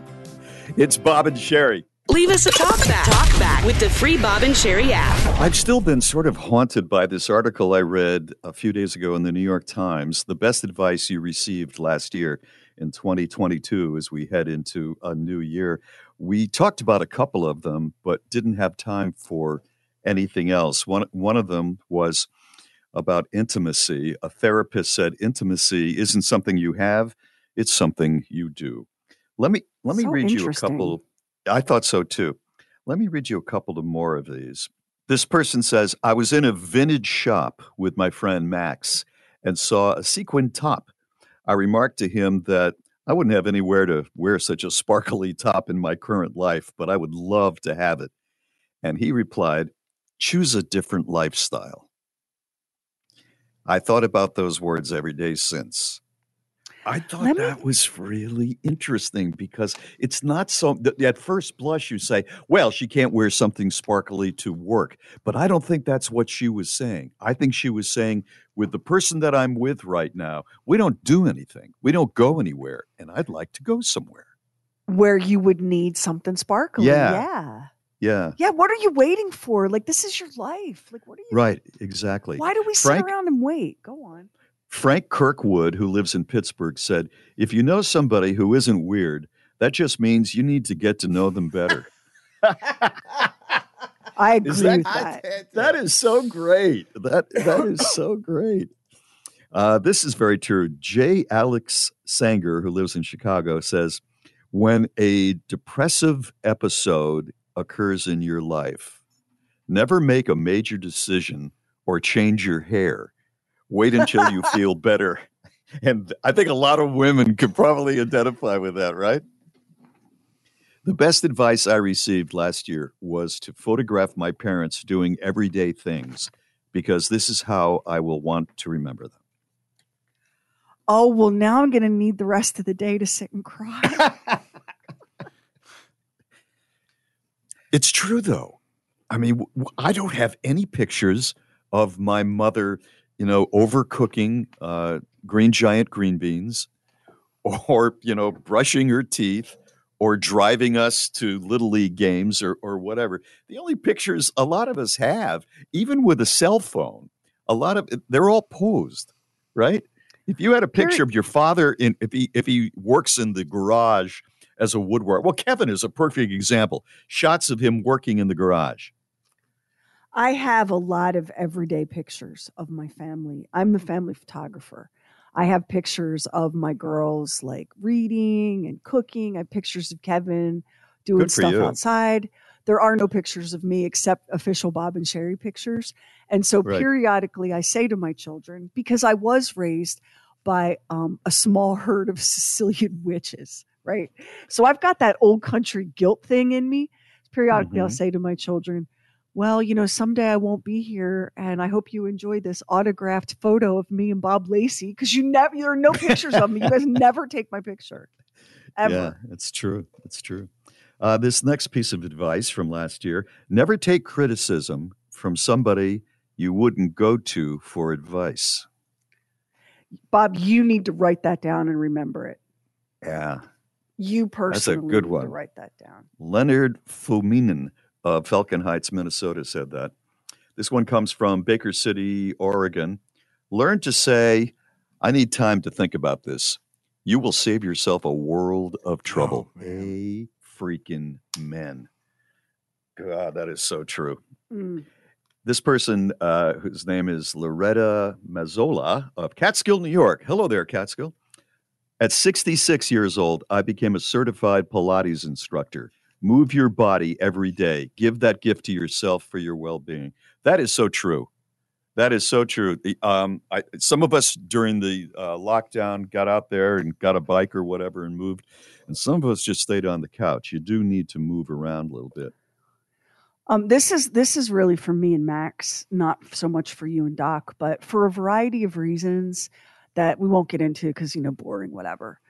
It's Bob and Sheri. Leave us a talk back. Talk back with the free Bob and Sheri app. I've still been sort of haunted by this article I read a few days ago in the New York Times. The best advice you received last year in 2022 as we head into a new year. We talked about a couple of them, but didn't have time for anything else. One one of them was about intimacy. A therapist said intimacy isn't something you have, it's something you do. Let me let me So read you a couple. I thought so too. Let me read you a couple of more of these. This person says, I was in a vintage shop with my friend Max and saw a sequin top. I remarked to him that I wouldn't have anywhere to wear such a sparkly top in my current life, but I would love to have it. And he replied, Choose a different lifestyle. I thought about those words every day since. I thought Let me- that was really interesting because it's not so. At first blush, you say, well, she can't wear something sparkly to work. But I don't think that's what she was saying. I think she was saying, with the person that I'm with right now, we don't do anything, we don't go anywhere, and I'd like to go somewhere. Where you would need something sparkly. Yeah. Yeah. Yeah, Yeah. What are you waiting for? Like, this is your life. Like, what are you? right, exactly. Why do we sit around and wait? Go on. Frank Kirkwood, who lives in Pittsburgh, said, if you know somebody who isn't weird, that just means you need to get to know them better. I agree Is that- with that. That is so great. That that is so great. Uh, this is very true. J. Alex Sanger, who lives in Chicago, says, "When a depressive episode occurs in your life, never make a major decision or change your hair. Wait until you feel better." And I think a lot of women could probably identify with that, right? The best advice I received last year was to photograph my parents doing everyday things because this is how I will want to remember them. Oh, well, now I'm going to need the rest of the day to sit and cry. It's true, though. I mean, I don't have any pictures of my mother, you know, overcooking uh, green giant green beans or, you know, brushing her teeth or driving us to little league games or, or whatever. The only pictures a lot of us have, even with a cell phone, a lot of they're all posed, right? If you had a picture of your father in if he if he works in the garage as a woodworker, well, Kevin is a perfect example. Shots of him working in the garage. I have a lot of everyday pictures of my family. I'm the family photographer. I have pictures of my girls like reading and cooking. I have pictures of Kevin doing stuff you. outside. There are no pictures of me except official Bob and Sheri pictures. And so Right. periodically I say to my children, because I was raised by um, a small herd of Sicilian witches, right? So I've got that old country guilt thing in me. Periodically I'll Mhm. say to my children, well, you know, someday I won't be here, and I hope you enjoy this autographed photo of me and Bob Lacey because you never, there are no pictures of me. You guys never take my picture, ever. Yeah, it's true. It's true. Uh, this next piece of advice from last year never take criticism from somebody you wouldn't go to for advice. Bob, you need to write that down and remember it. Yeah. You a personally good need to one. write that down. Leonard Fuminen of Falcon Heights, Minnesota said that. This one comes from Baker City, Oregon. Learn to say, I need time to think about this. You will save yourself a world of trouble. a freaking men. God, that is so true. Mm. This person, uh, whose name is Loretta Mazzola of Catskill, New York. Hello there, Catskill. At 66 years old, I became a certified Pilates instructor. Move your body every day. Give that gift to yourself for your well being. That is so true. That is so true. The, um, I, some of us during the uh, lockdown got out there and got a bike or whatever and moved, and some of us just stayed on the couch. You do need to move around a little bit. Um, this is this is really for me and Max, not so much for you and Doc, but for a variety of reasons that we won't get into because you know boring, whatever.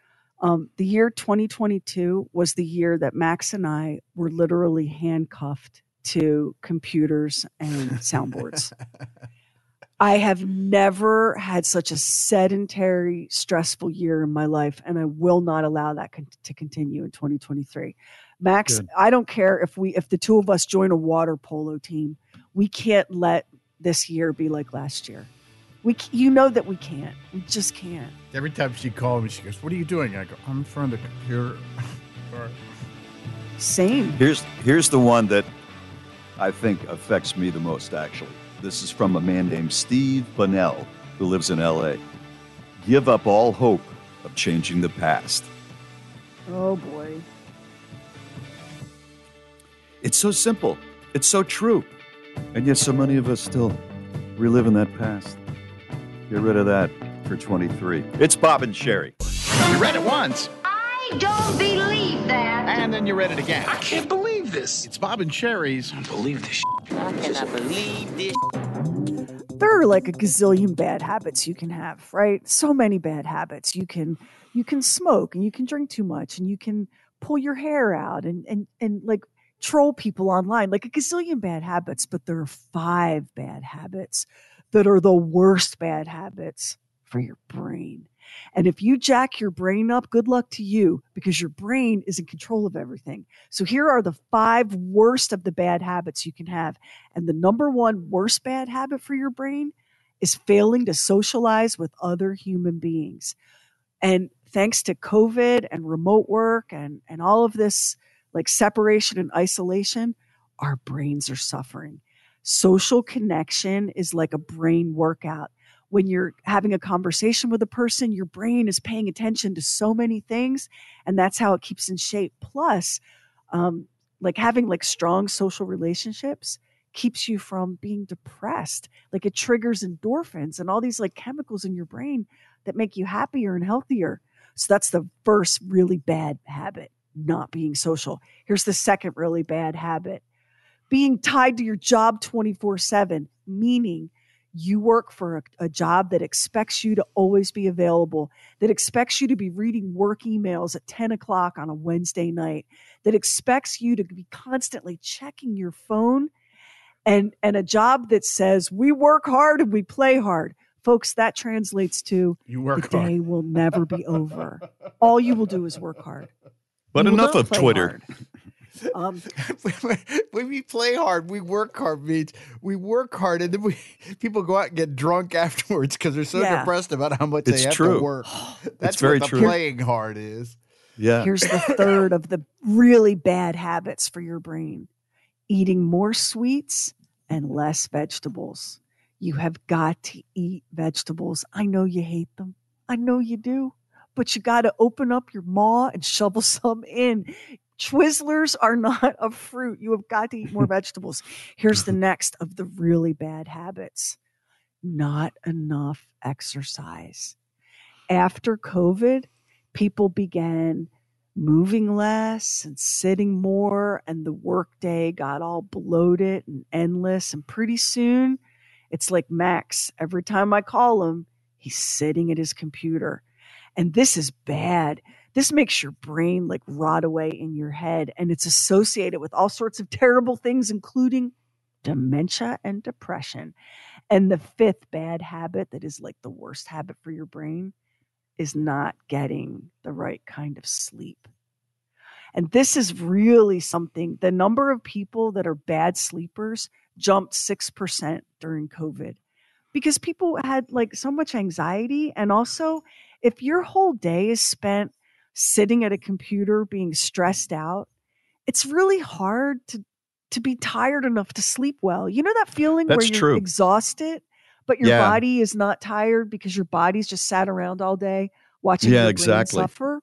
Um, the year 2022 was the year that Max and I were literally handcuffed to computers and soundboards. I have never had such a sedentary, stressful year in my life, and I will not allow that con- to continue in 2023. Max, Good. I don't care if we if the two of us join a water polo team, we can't let this year be like last year. We, you know that we can't. We just can't. Every time she calls me, she goes, "What are you doing?" I go, "I'm in front of the computer." Same. Here's here's the one that I think affects me the most. Actually, this is from a man named Steve Bunnell who lives in L.A. Give up all hope of changing the past. Oh boy. It's so simple. It's so true. And yet, so many of us still relive in that past. Get rid of that for 23. It's Bob and Sheri. You read it once, I don't believe that. and then you read it again. I can't believe this. It's Bob and Sheri's. I believe this. I cannot believe this. there are like a gazillion bad habits you can have right so many bad habits you can you can smoke and you can drink too much and you can pull your hair out and and and like troll people online like a gazillion bad habits but there are five bad habits that are the worst bad habits for your brain and if you jack your brain up good luck to you because your brain is in control of everything so here are the five worst of the bad habits you can have and the number one worst bad habit for your brain is failing to socialize with other human beings. And thanks to COVID and remote work and, and all of this like separation and isolation, our brains are suffering. Social connection is like a brain workout. When you're having a conversation with a person, your brain is paying attention to so many things, and that's how it keeps in shape. Plus, um, like having like strong social relationships keeps you from being depressed. Like it triggers endorphins and all these like chemicals in your brain that make you happier and healthier. So that's the first really bad habit, not being social. Here's the second really bad habit being tied to your job 24 7, meaning you work for a, a, job that expects you to always be available, that expects you to be reading work emails at 10 o'clock on a Wednesday night, that expects you to be constantly checking your phone and and a job that says we work hard and we play hard folks that translates to You work the hard. day will never be over all you will do is work hard But You enough of Twitter. hard. Um, when we play hard, we work hard means we work hard, and then we people go out and get drunk afterwards because they're so Yeah. depressed about how much It's they have true. to work. That's very what the true. playing hard is. Yeah. here's the third of the really bad habits for your brain eating more sweets and less vegetables you have got to eat vegetables i know you hate them i know you do but you got to open up your maw and shovel some in Twizzlers are not a fruit. You have got to eat more vegetables. Here's the next of the really bad habits not enough exercise. After COVID, people began moving less and sitting more, and the workday got all bloated and endless. And pretty soon, it's like Max. Every time I call him, he's sitting at his computer. And this is bad. This makes your brain like rot away in your head, and it's associated with all sorts of terrible things, including dementia and depression. And the fifth bad habit that is like the worst habit for your brain is not getting the right kind of sleep. And this is really something. The number of people that are bad sleepers jumped 6% during COVID because people had like so much anxiety. And also, if your whole day is spent sitting at a computer being stressed out, it's really hard to to be tired enough to sleep well. You know that feeling where you're true. exhausted, but your Yeah. body is not tired because your body's just sat around all day watching Yeah, your brain exactly. suffer.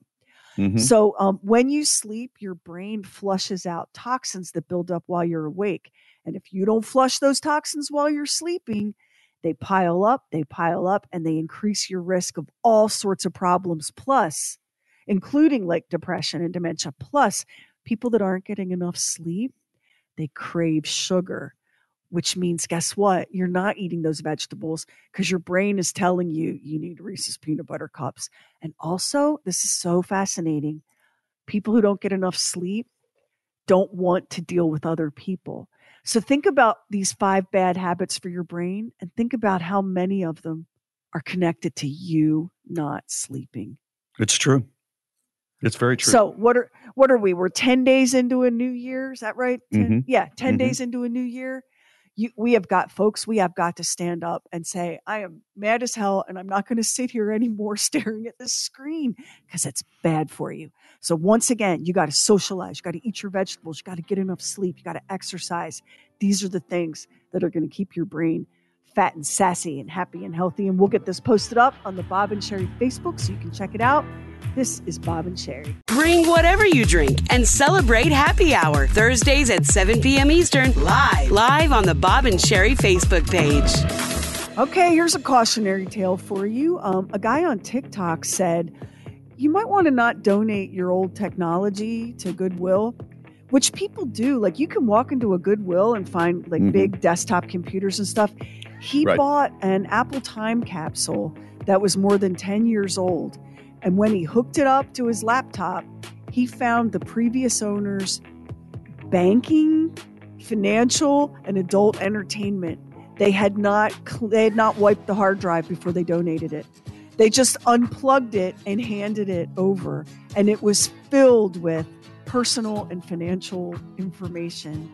Mhm. So um, when you sleep, your brain flushes out toxins that build up while you're awake. And if you don't flush those toxins while you're sleeping, they pile up, they pile up, and they increase your risk of all sorts of problems, plus, including like depression and dementia. Plus, people that aren't getting enough sleep, they crave sugar, which means guess what? You're not eating those vegetables because your brain is telling you you need Reese's peanut butter cups. And also, this is so fascinating. People who don't get enough sleep don't want to deal with other people. So think about these five bad habits for your brain and think about how many of them are connected to you not sleeping. It's true. It's very true. So what are what are we? We're 10 days into a new year, is that right? 10 Mhm. Yeah, 10 Mhm. days into a new year. you, we have got folks, we have got to stand up and say, I am mad as hell and I'm not going to sit here anymore staring at this screen because it's bad for you. So, once again, you got to socialize, you got to eat your vegetables, you got to get enough sleep, you got to exercise. These are the things that are going to keep your brain fat and sassy and happy and healthy. And we'll get this posted up on the Bob and Sheri Facebook so you can check it out. This is Bob and Sheri. Bring whatever you drink and celebrate happy hour Thursdays at 7 p.m. Eastern, live, live on the Bob and Sheri Facebook page. Okay, here's a cautionary tale for you. Um, a guy on TikTok said, You might want to not donate your old technology to Goodwill, which people do. Like, you can walk into a Goodwill and find like Mhm. big desktop computers and stuff. He Right. bought an Apple Time capsule that was more than 10 years old. And when he hooked it up to his laptop, he found the previous owner's banking, financial, and adult entertainment. They had not they had not wiped the hard drive before they donated it. They just unplugged it and handed it over, and it was filled with personal and financial information.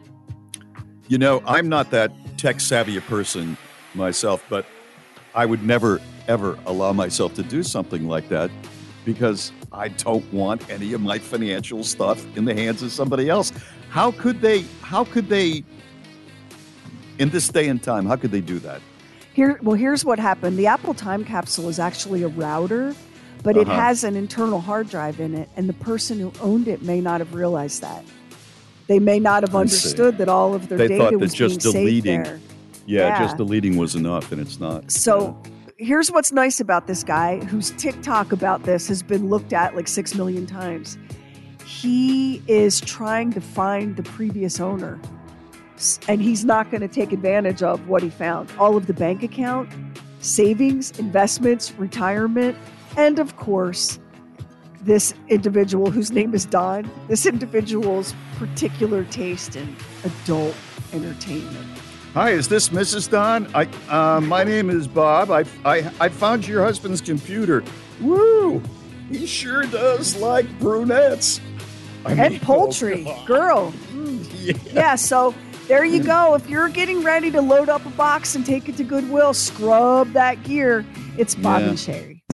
You know, I'm not that tech savvy a person myself, but I would never, ever allow myself to do something like that because I don't want any of my financial stuff in the hands of somebody else. How could they, how could they, in this day and time, how could they do that? Here, well, here's what happened. The Apple Time capsule is actually a router, but it Uh-huh. has an internal hard drive in it, and the person who owned it may not have realized that. They may not have I see. understood that all of their they data was just being saved there. Yeah, Yeah. just deleting was enough, and it's not. So here's what's nice about this guy whose TikTok about this has been looked at like six million times. He is trying to find the previous owner. And he's not going to take advantage of what he found. All of the bank account, savings, investments, retirement, and of course, this individual whose name is Don, this individual's particular taste in adult entertainment. Hi, is this Mrs. Don? I, uh, my name is Bob. I, I, I found your husband's computer. Woo! He sure does like brunettes. I and poultry, oh, girl. Mm. Yeah. so there you go. If you're getting ready to load up a box and take it to Goodwill, scrub that gear. It's Bob Yeah. and Sheri.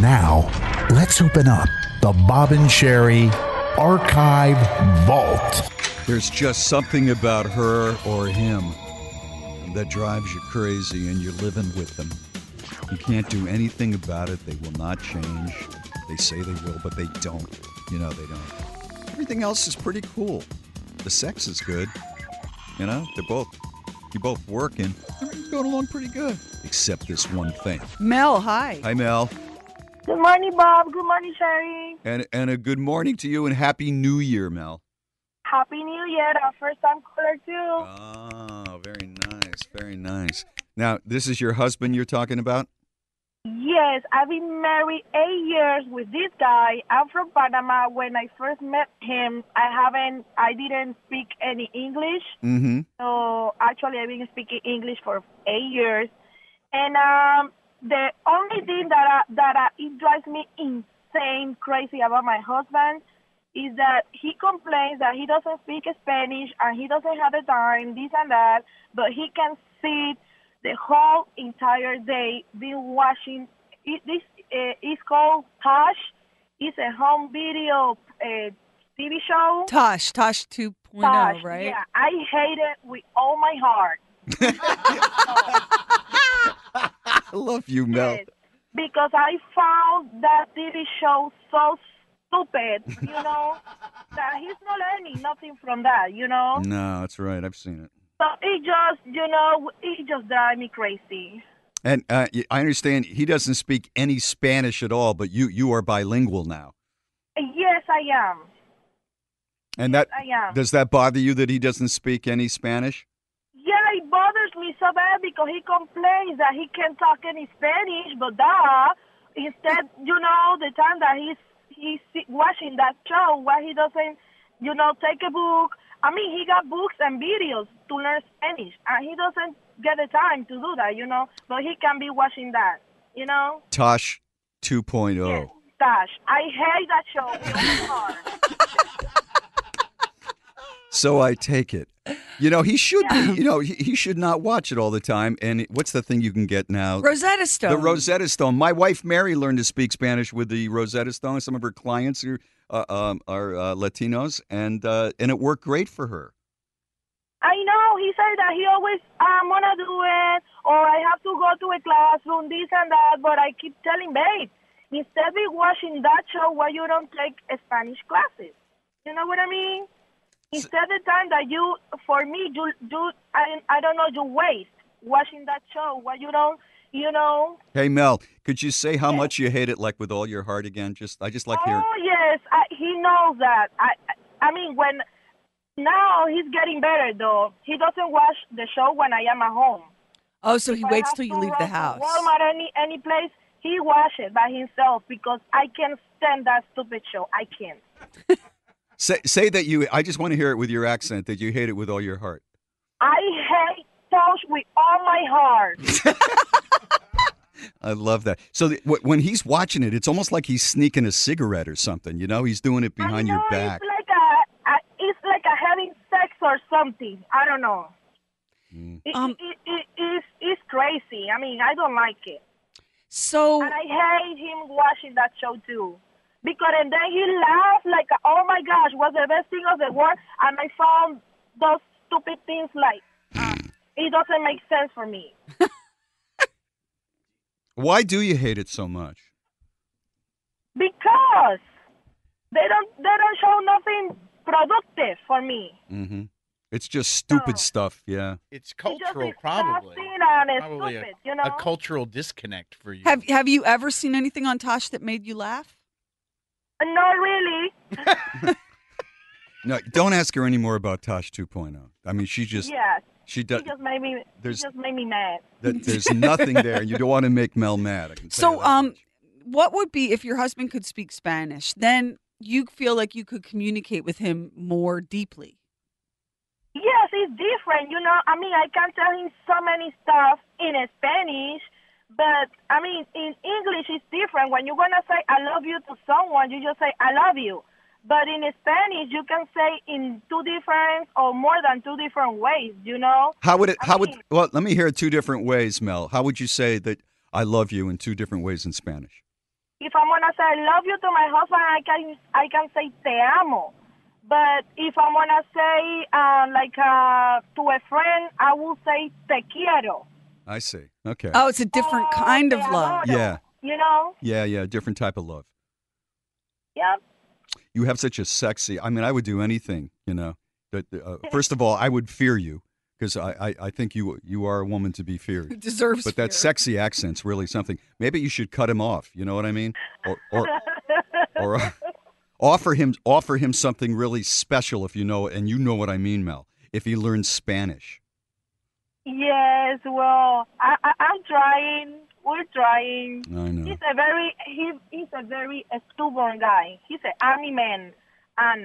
Now, let's open up the Bob and Sheri Archive Vault. There's just something about her or him that drives you crazy and you're living with them. You can't do anything about it. They will not change. They say they will, but they don't. You know, they don't. Everything else is pretty cool. The sex is good. You know, they're both, you're both working. Everything's going along pretty good. Except this one thing. Mel, hi. Hi, Mel. Good morning, Bob. Good morning, Sheri. And, and a good morning to you and Happy New Year, Mel. Happy New Year. Our first time caller, too. Oh, very nice. Very nice. Now, this is your husband you're talking about? Yes, I've been married eight years with this guy. I'm from Panama. When I first met him, I haven't, I didn't speak any English. Mm-hmm. So actually, I've been speaking English for eight years, and um, the only thing that I, that I, it drives me insane crazy about my husband is that he complains that he doesn't speak Spanish and he doesn't have the time, this and that, but he can sit the whole entire day been watching. It, this uh, is called Tosh. It's a home video uh, TV show. Tosh, Tosh 2.0, Tosh, right? Yeah, I hate it with all my heart. I love you, Mel. because I found that TV show so stupid, you know, that he's not learning nothing from that, you know. No, that's right. I've seen it. So it just, you know, it just drives me crazy. And uh, I understand he doesn't speak any Spanish at all, but you you are bilingual now. Yes, I am. And that I am. does that bother you that he doesn't speak any Spanish? Me so bad because he complains that he can't talk any Spanish, but duh, instead, you know, the time that he's he's watching that show, why he doesn't, you know, take a book. I mean, he got books and videos to learn Spanish, and he doesn't get the time to do that, you know. But he can be watching that, you know. Tosh oh. 2.0. Gosh, I hate that show. with all my heart. So I take it. You know, he should be, you know, he, he should not watch it all the time. And what's the thing you can get now? Rosetta Stone. The Rosetta Stone. My wife Mary learned to speak Spanish with the Rosetta Stone. Some of her clients are uh, um, are uh, Latinos, and uh, and it worked great for her. I know he said that he always I'm gonna do it, or I have to go to a classroom, this and that. But I keep telling babe, instead of watching that show, why you don't take Spanish classes? You know what I mean? Instead the time that you, for me, you do, I, I don't know, you waste watching that show. Why you don't, you know? Hey Mel, could you say how much you hate it, like with all your heart again? Just I just like hearing. Oh yes, I, he knows that. I, I mean when now he's getting better though. He doesn't watch the show when I am at home. Oh, so he If waits till you leave the house. Walmart, any any place, he watches it by himself because I can't stand that stupid show. I can't. Say say that you. I just want to hear it with your accent. That you hate it with all your heart. I hate Tosh with all my heart. I love that. So the, wh- when he's watching it, it's almost like he's sneaking a cigarette or something. You know, he's doing it behind your back. It's like a, a it's like a having sex or something. I don't know. Mm. It, Um, it, it, it's, it's crazy. I mean, I don't like it. So and I hate him watching that show too. Because and then he laughs like, oh my gosh, was the best thing of the world. And I found those stupid things like, uh, it doesn't make sense for me. Why do you hate it so much? Because they don't, they don't show nothing productive for me. Mm-hmm. It's just stupid stuff. Yeah. It's cultural, probably. Disgusting and it's Probably a, you know? a cultural disconnect for you. Have Have you ever seen anything on Tosh that made you laugh? Not really. No, don't ask her any more about Tosh 2.0. I mean, she just yes. she does. He just made me. He there's- just made me mad. That there's nothing there. and You don't want to make Mel mad. I can tell you So, that. um, what would be if your husband could speak Spanish? Then you feel like you could communicate with him more deeply. Yes, it's different. You know, I mean, I can tell him so many stuff in Spanish, but I mean, in English, it's different. When you're gonna say "I love you" to someone, you just say "I love you." But in Spanish, you can say in two different or more than two different ways. You know. How would it? How would? Well, let me hear it two different ways, Mel. How would you say that I love you in two different ways in Spanish? If I'm gonna say "I love you" to my husband, I can I can say "Te amo." But if I'm gonna say uh, like uh, to a friend, I will say "Te quiero." I see. Okay. Oh, it's a different kind of love. Yeah. You know. Yeah. Yeah. Different type of love. Yep. You have such a sexy. I mean, I would do anything. You know. That uh, first of all, I would fear you because I, I, I think you you are a woman to be feared. Deserves But that sexy accent's really something. Maybe you should cut him off. You know what I mean? Or or or uh, offer him offer him something really special if you know and you know what I mean, Mel. If he learns Spanish. Yes, well, I, I, I'm trying. We're trying. I know. He's a very he, he's a very stubborn guy. He's an army man, and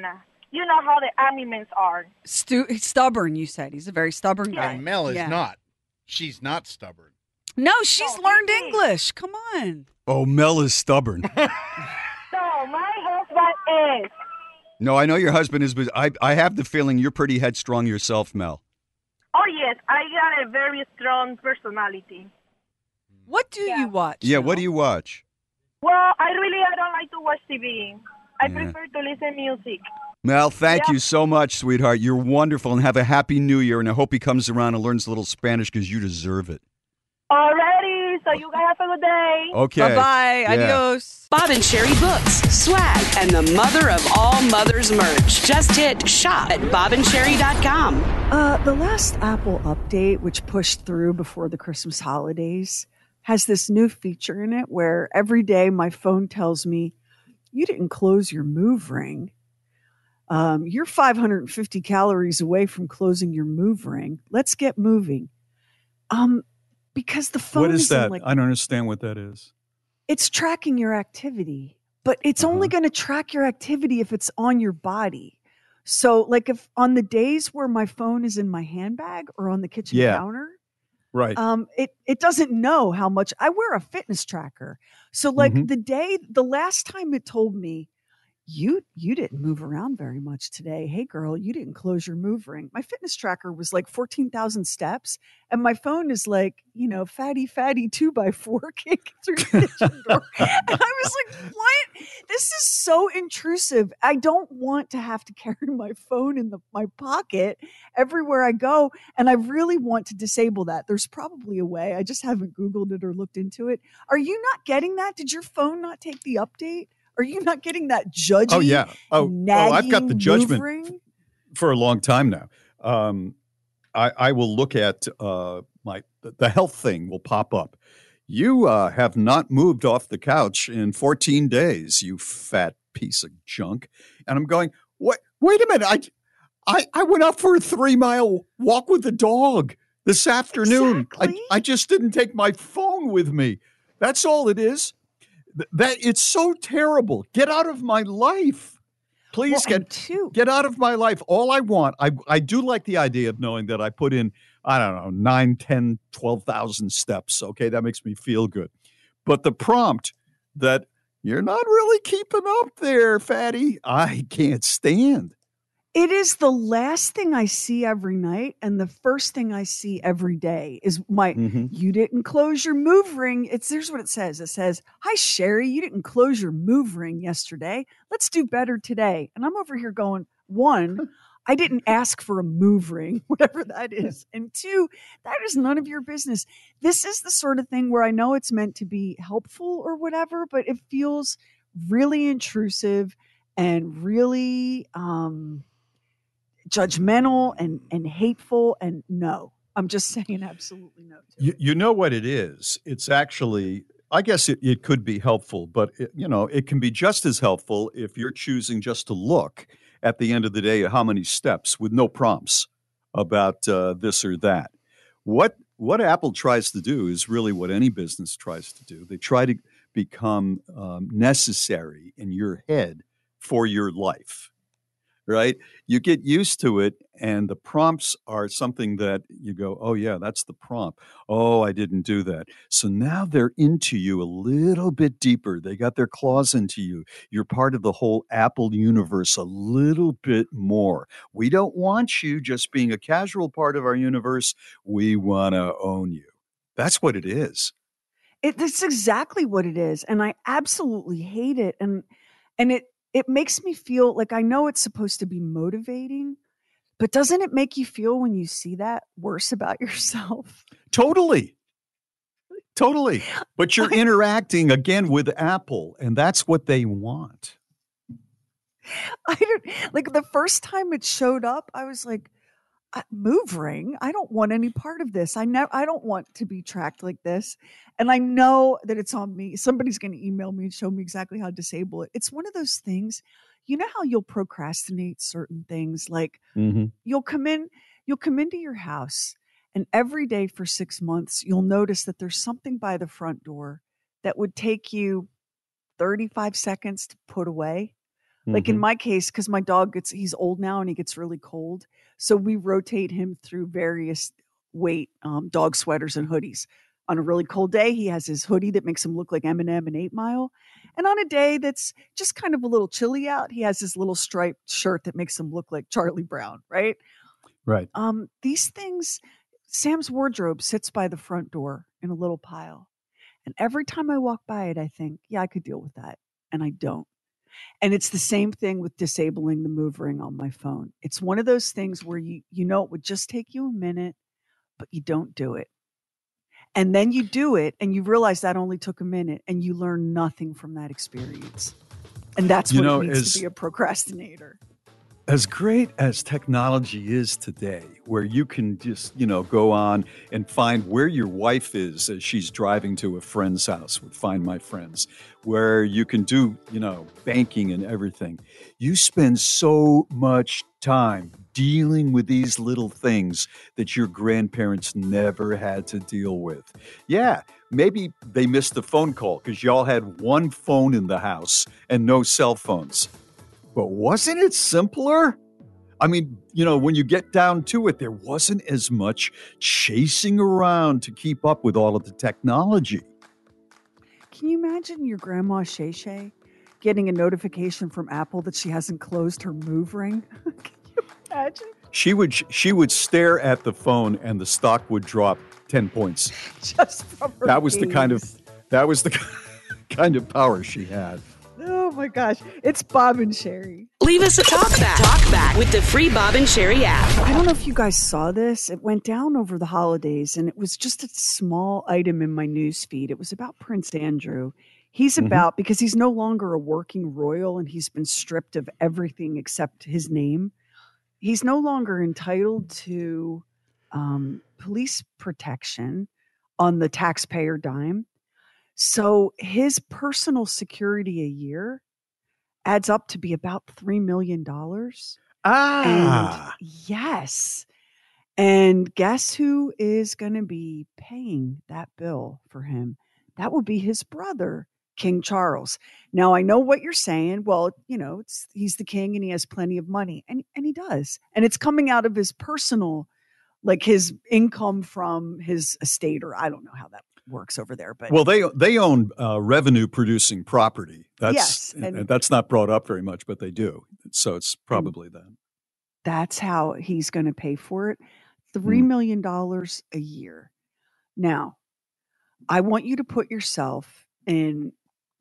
you know how the army men are. Stu- stubborn, you said. He's a very stubborn guy. And Mel is Yeah. not. She's not stubborn. No, she's learned English. Come on. Oh, Mel is stubborn. So my husband is. no, I know your husband is, but I I have the feeling you're pretty headstrong yourself, Mel. Yes, I got a very strong personality. What do you watch? Yeah. What do you watch? Well, I really I don't like to watch TV. I Yeah. prefer to listen to music. Mel, thank you so much, sweetheart. You're wonderful, and have a happy New Year. And I hope he comes around and learns a little Spanish because you deserve it. Alrighty, so you guys have a good day. Okay. Bye-bye. Yeah. Adios. Bob and Sheri books, swag, and the mother of all mothers merch. Just hit shop at bobandsheri.com. Uh, the last Apple update, which pushed through before the Christmas holidays, has this new feature in it where every day my phone tells me, You didn't close your move ring. Um, you're 550 calories away from closing your move ring. Let's get moving. Um, because the phone What is that? like I don't understand what that is. it's tracking your activity, but it's only Uh-huh. going to track your activity if it's on your body. So, like, if on the days where my phone is in my handbag or on the kitchen Yeah. counter, Right. um, it it doesn't know how much I wear a fitness tracker. So, like, Mhm. the day, the last time it told me, you you didn't move around very much today. Hey, girl, you didn't close your move ring. My fitness tracker was like fourteen thousand steps, and my phone is like, you know, fatty, fatty two by four kicking through the kitchen door. And I was like, what? This is so intrusive. I don't want to have to carry my phone in the, my pocket everywhere I go. And I really want to disable that. There's probably a way. I just haven't Googled it or looked into it. Are you not getting that? Did your phone not take the update? Are you not getting that judgy? Oh yeah. Oh, oh I've got the nagging judgment ring? for a long time now. Um, I, I will look at uh, my the health thing will pop up. You uh, have not moved off the couch in 14 days, you fat piece of junk. And I'm going, what? Wait a minute. I, I, I went out for a three mile walk with the dog this afternoon. I, I just didn't take my phone with me. That's all it is. Th- That it's so terrible. Get out of my life. Please Well, get get out of my life. All I want, I I do like the idea of knowing that I put in, I don't know, 9, 10, 12,000 steps. Okay, that makes me feel good. But the prompt that you're not really keeping up there, fatty, I can't stand. It is the last thing I see every night, and the first thing I see every day is my Mm-hmm. you didn't close your move ring. It's here's what it says. It says, Hi Sheri, you didn't close your move ring yesterday. Let's do better today. And I'm over here going, one, I didn't ask for a move ring, whatever that is. And two, that is none of your business. This is the sort of thing where I know it's meant to be helpful or whatever, but it feels really intrusive and really um judgmental and and hateful and no i'm just saying absolutely no You, you know what it is? It's actually, I guess it, it could be helpful, but it, you know, it can be just as helpful if you're choosing just to look at the end of the day at how many steps with no prompts about uh, this or that. What what Apple tries to do is really what any business tries to do. They try to become um, necessary in your head for your life right? You get used to it, and the prompts are something that you go, oh, yeah, that's the prompt. Oh, I didn't do that. So now they're into you a little bit deeper. They got their claws into you. You're part of the whole Apple universe a little bit more. We don't want you just being a casual part of our universe. We want to own you. That's what it is. it that's exactly what it is and i absolutely hate it and and it it makes me feel like i know it's supposed to be motivating but doesn't it make you feel when you see that worse about yourself Totally. Totally. But you're interacting again with Apple, and that's what they want. I don't like the first time it showed up. I was like, "I- "Move ring! I don't want any part of this. I never. I don't want to be tracked like this." And I know that it's on me. Somebody's going to email me and show me exactly how to disable it. It's one of those things. You know how you'll procrastinate certain things, like Mm-hmm. you'll come in, you'll come into your house, and every day for six months, you'll notice that there's something by the front door that would take you 35 seconds to put away. Like in Mhm. my case, because my dog gets, he's old now and he gets really cold. So we rotate him through various weight um, dog sweaters and hoodies. On a really cold day, he has his hoodie that makes him look like Eminem and Eight Mile. And on a day that's just kind of a little chilly out, he has his little striped shirt that makes him look like Charlie Brown, right? Right. Um, these things, Sam's wardrobe sits by the front door in a little pile. And every time I walk by it, I think, yeah, I could deal with that. And I don't. And it's the same thing with disabling the move ring on my phone. It's one of those things where you you know it would just take you a minute, but you don't do it. And then you do it and you realize that only took a minute and you learn nothing from that experience. And that's You what know, it means as- to be a procrastinator. As great as technology is today, where you can just, you know, go on and find where your wife is as she's driving to a friend's house with Find My Friends, where you can do, you know, banking and everything. You spend so much time dealing with these little things that your grandparents never had to deal with. Yeah, maybe they missed a phone call because y'all had one phone in the house and no cell phones. But wasn't it simpler? I mean, you know, when you get down to it, there wasn't as much chasing around to keep up with all of the technology. Can you imagine your grandma Shay Shay getting a notification from Apple that she hasn't closed her move ring? Can you imagine? She would she would stare at the phone and the stock would drop 10 points. Just from her That was the kind of that was the kind of power she had. Oh my gosh. It's Bob and Sheri. Leave us a talk back. Talk back with the free Bob and Sheri app. I don't know if you guys saw this. It went down over the holidays and it was just a small item in my news feed. It was about Prince Andrew. He's Mhm. about because he's no longer a working royal and he's been stripped of everything except his name. He's no longer entitled to um, police protection on the taxpayer dime. So his personal security a year adds up to be about $3 million. Ah. And yes. And guess who is going to be paying that bill for him? That would be his brother, King Charles. Now I know what you're saying. Well, you know, it's he's the king and he has plenty of money. And and he does. And it's coming out of his personal like his income from his estate or I don't know how that works over there, but Well, they they own uh, revenue producing property. That's Yes, and, and- that's not brought up very much, but they do. So it's probably that. that's how he's going to pay for it $3 million a year now i want you to put yourself in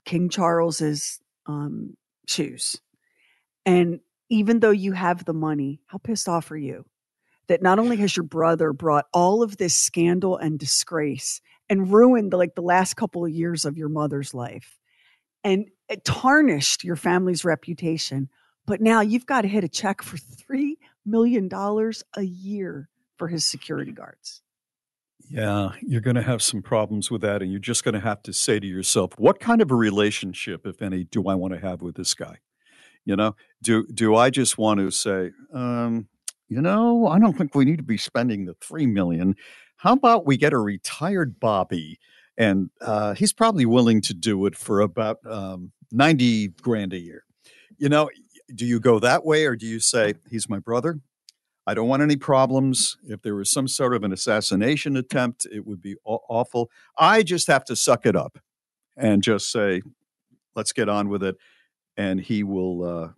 king charles's um, shoes and even though you have the money how pissed off are you that not only has your brother brought all of this scandal and disgrace and ruined like the last couple of years of your mother's life and it tarnished your family's reputation but now you've got to hit a check for $3 million a year for his security guards. Yeah, you're going to have some problems with that, and you're just going to have to say to yourself, what kind of a relationship, if any, do I want to have with this guy? You know, do do I just want to say, um, you know, I don't think we need to be spending the three million. How about we get a retired Bobby, and uh, he's probably willing to do it for about um, ninety grand a year. You know, do you go that way, or do you say he's my brother? I don't want any problems. If there was some sort of an assassination attempt, it would be aw- awful. I just have to suck it up and just say, let's get on with it, and he will uh,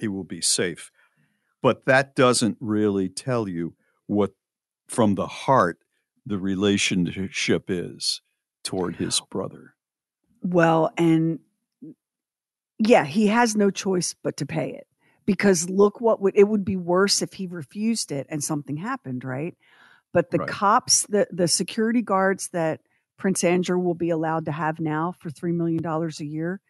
he will be safe. But that doesn't really tell you what, from the heart, the relationship is toward his brother. Well, and yeah, he has no choice but to pay it because look what would it would be worse if he refused it and something happened, right? But the Right. cops, the the security guards that Prince Andrew will be allowed to have now for 3 million dollars a year,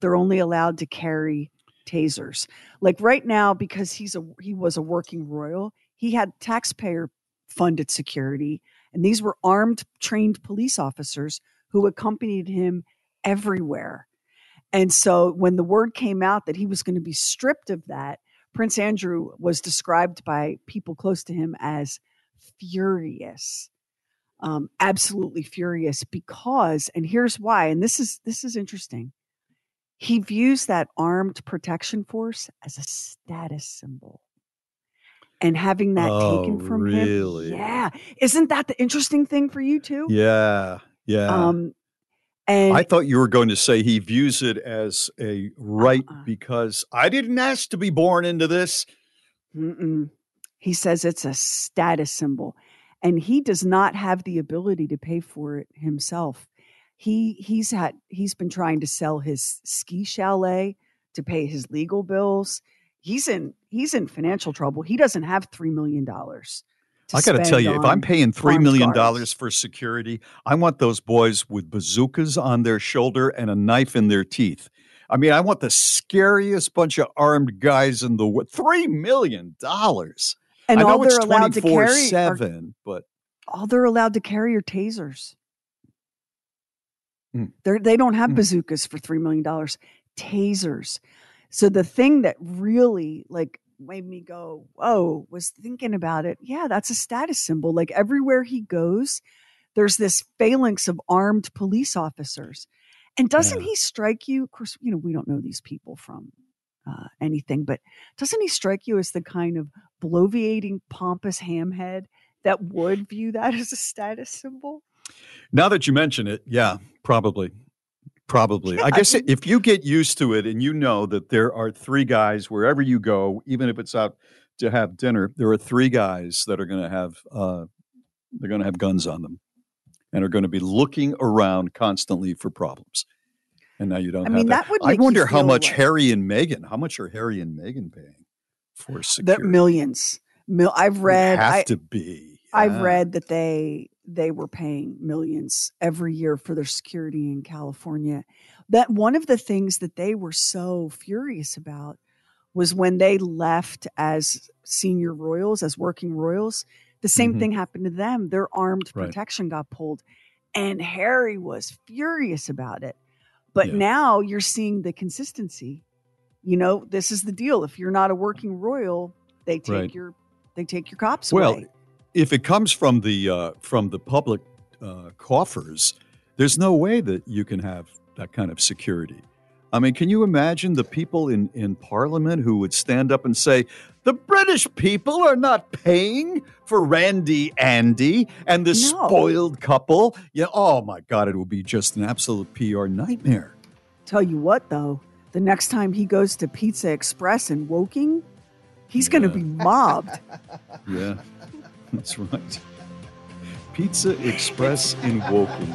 they're only allowed to carry tasers. Like right now because he's a he was a working royal, he had taxpayer funded security and these were armed trained police officers who accompanied him everywhere. And so when the word came out that he was going to be stripped of that, Prince Andrew was described by people close to him as furious. Um, absolutely furious because and here's why and this is this is interesting he views that armed protection force as a status symbol and having that Oh, taken from really? him yeah isn't that the interesting thing for you too Yeah, yeah. um and I thought you were going to say he views it as a right because I didn't ask to be born into this. Mm-mm. He says it's a status symbol, and he does not have the ability to pay for it himself. He he's had he's been trying to sell his ski chalet to pay his legal bills. He's in he's in financial trouble. He doesn't have three million dollars. I got to tell you, if I'm paying three million dollars for security, I want those boys with bazookas on their shoulder and a knife in their teeth. I mean, I want the scariest bunch of armed guys in the world. Three million dollars. And I know all it's they're allowed to carry are- but All they're allowed to carry are tasers. Hmm. They're, they don't have Hmm. bazookas for $3 million, tasers. So the thing that really like made me go, whoa, was thinking about it. Yeah, that's a status symbol. Like everywhere he goes, there's this phalanx of armed police officers. And doesn't he strike you? Of course, you know, we don't know these people from uh, anything, but doesn't he strike you as the kind of bloviating, pompous hamhead that would view that as a status symbol? now that you mention it, yeah, probably. Probably. I Yeah, guess if you get used to it and you know that there are three guys wherever you go, even if it's out to have dinner, there are three guys that are going to have uh, they're going to have guns on them and are going to be looking around constantly for problems. And now you don't. I have mean, that. that would I wonder how much like- Harry and Meghan. How much are Harry and Meghan paying for security? millions. Mil- I've Would read. have I, to be. I've read that they they were paying millions every year for their security in California. That one of the things that they were so furious about was when they left as senior royals, as working royals. The same Mhm. thing happened to them. Their armed Right. protection got pulled, and Harry was furious about it. But Yeah. now you're seeing the consistency. You know, this is the deal. If you're not a working royal, they take Right. your they take your cops Well, away. If it comes from the uh, from the public uh, coffers, there's no way that you can have that kind of security. I mean, can you imagine the people in, in Parliament who would stand up and say, the British people are not paying for Randy Andy and this No. spoiled couple? Yeah, oh my God, it would be just an absolute PR nightmare. Tell you what, though, the next time he goes to Pizza Express in Woking, he's going to be mobbed. Yeah, that's right. Pizza Express in Woking.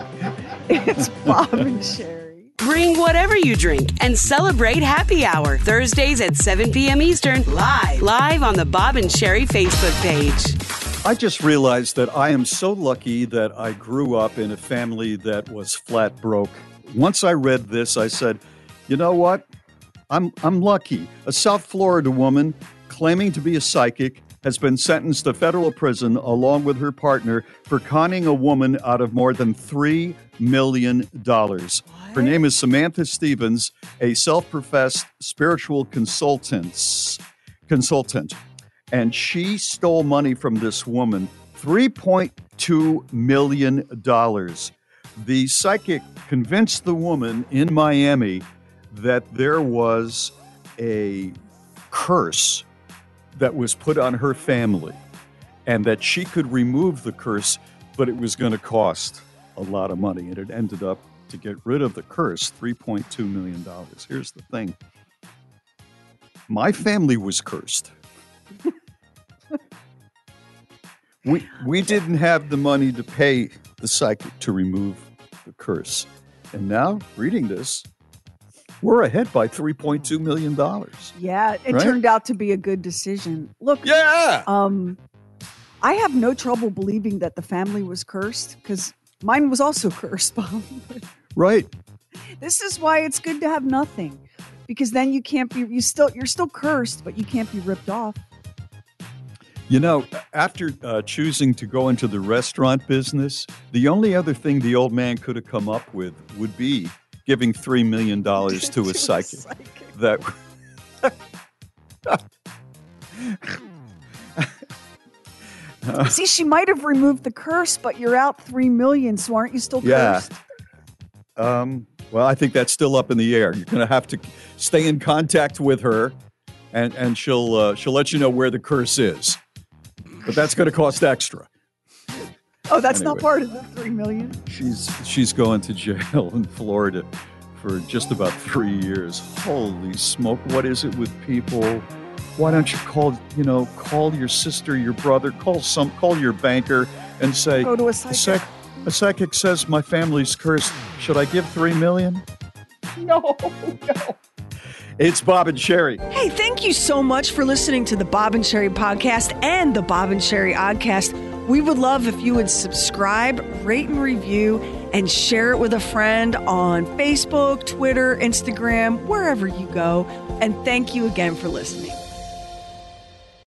it's Bob and Sheri. Bring whatever you drink and celebrate happy hour Thursdays at 7 p.m. Eastern live live on the Bob and Sheri Facebook page. I just realized that I am so lucky that I grew up in a family that was flat broke. Once I read this, I said, "You know what? I'm I'm lucky. A South Florida woman claiming to be a psychic has been sentenced to federal prison along with her partner for conning a woman out of more than 3 million dollars. Her name is Samantha Stevens, a self-professed spiritual consultant. Consultant and she stole money from this woman $3.2 million. The psychic convinced the woman in Miami that there was a curse that was put on her family and that she could remove the curse, but it was going to cost a lot of money. And it ended up to get rid of the curse $3.2 million. Here's the thing my family was cursed. we we didn't have the money to pay the psychic to remove the curse. And now, reading this, we're ahead by 3.2 million dollars. Yeah, it Right? turned out to be a good decision. Look, Yeah. um, I have no trouble believing that the family was cursed because mine was also cursed, Bob. Right. this is why it's good to have nothing because then you can't be you still you're still cursed, but you can't be ripped off. You know, after uh, choosing to go into the restaurant business, the only other thing the old man could have come up with would be giving $3 million to a psychic. That See, she might have removed the curse, but you're out three million, so aren't you still Yeah. cursed? Um, well, I think that's still up in the air. You're going to have to stay in contact with her, and and she'll uh, she'll let you know where the curse is. But that's going to cost extra. Oh, that's not part of the three million. She's she's going to jail in Florida for just about three years. Holy smoke! What is it with people? Why don't you call you know call your sister, your brother, call some call your banker, and say Go to a "A psychic. psych- a psychic says my family's cursed. Should I give three million? No, no. It's Bob and Sheri. Hey, thank you so much for listening to the Bob and Sheri podcast and the Bob and Sheri Oddcast. We would love if you would subscribe, rate, and review, and share it with a friend on Facebook, Twitter, Instagram, wherever you go. And thank you again for listening.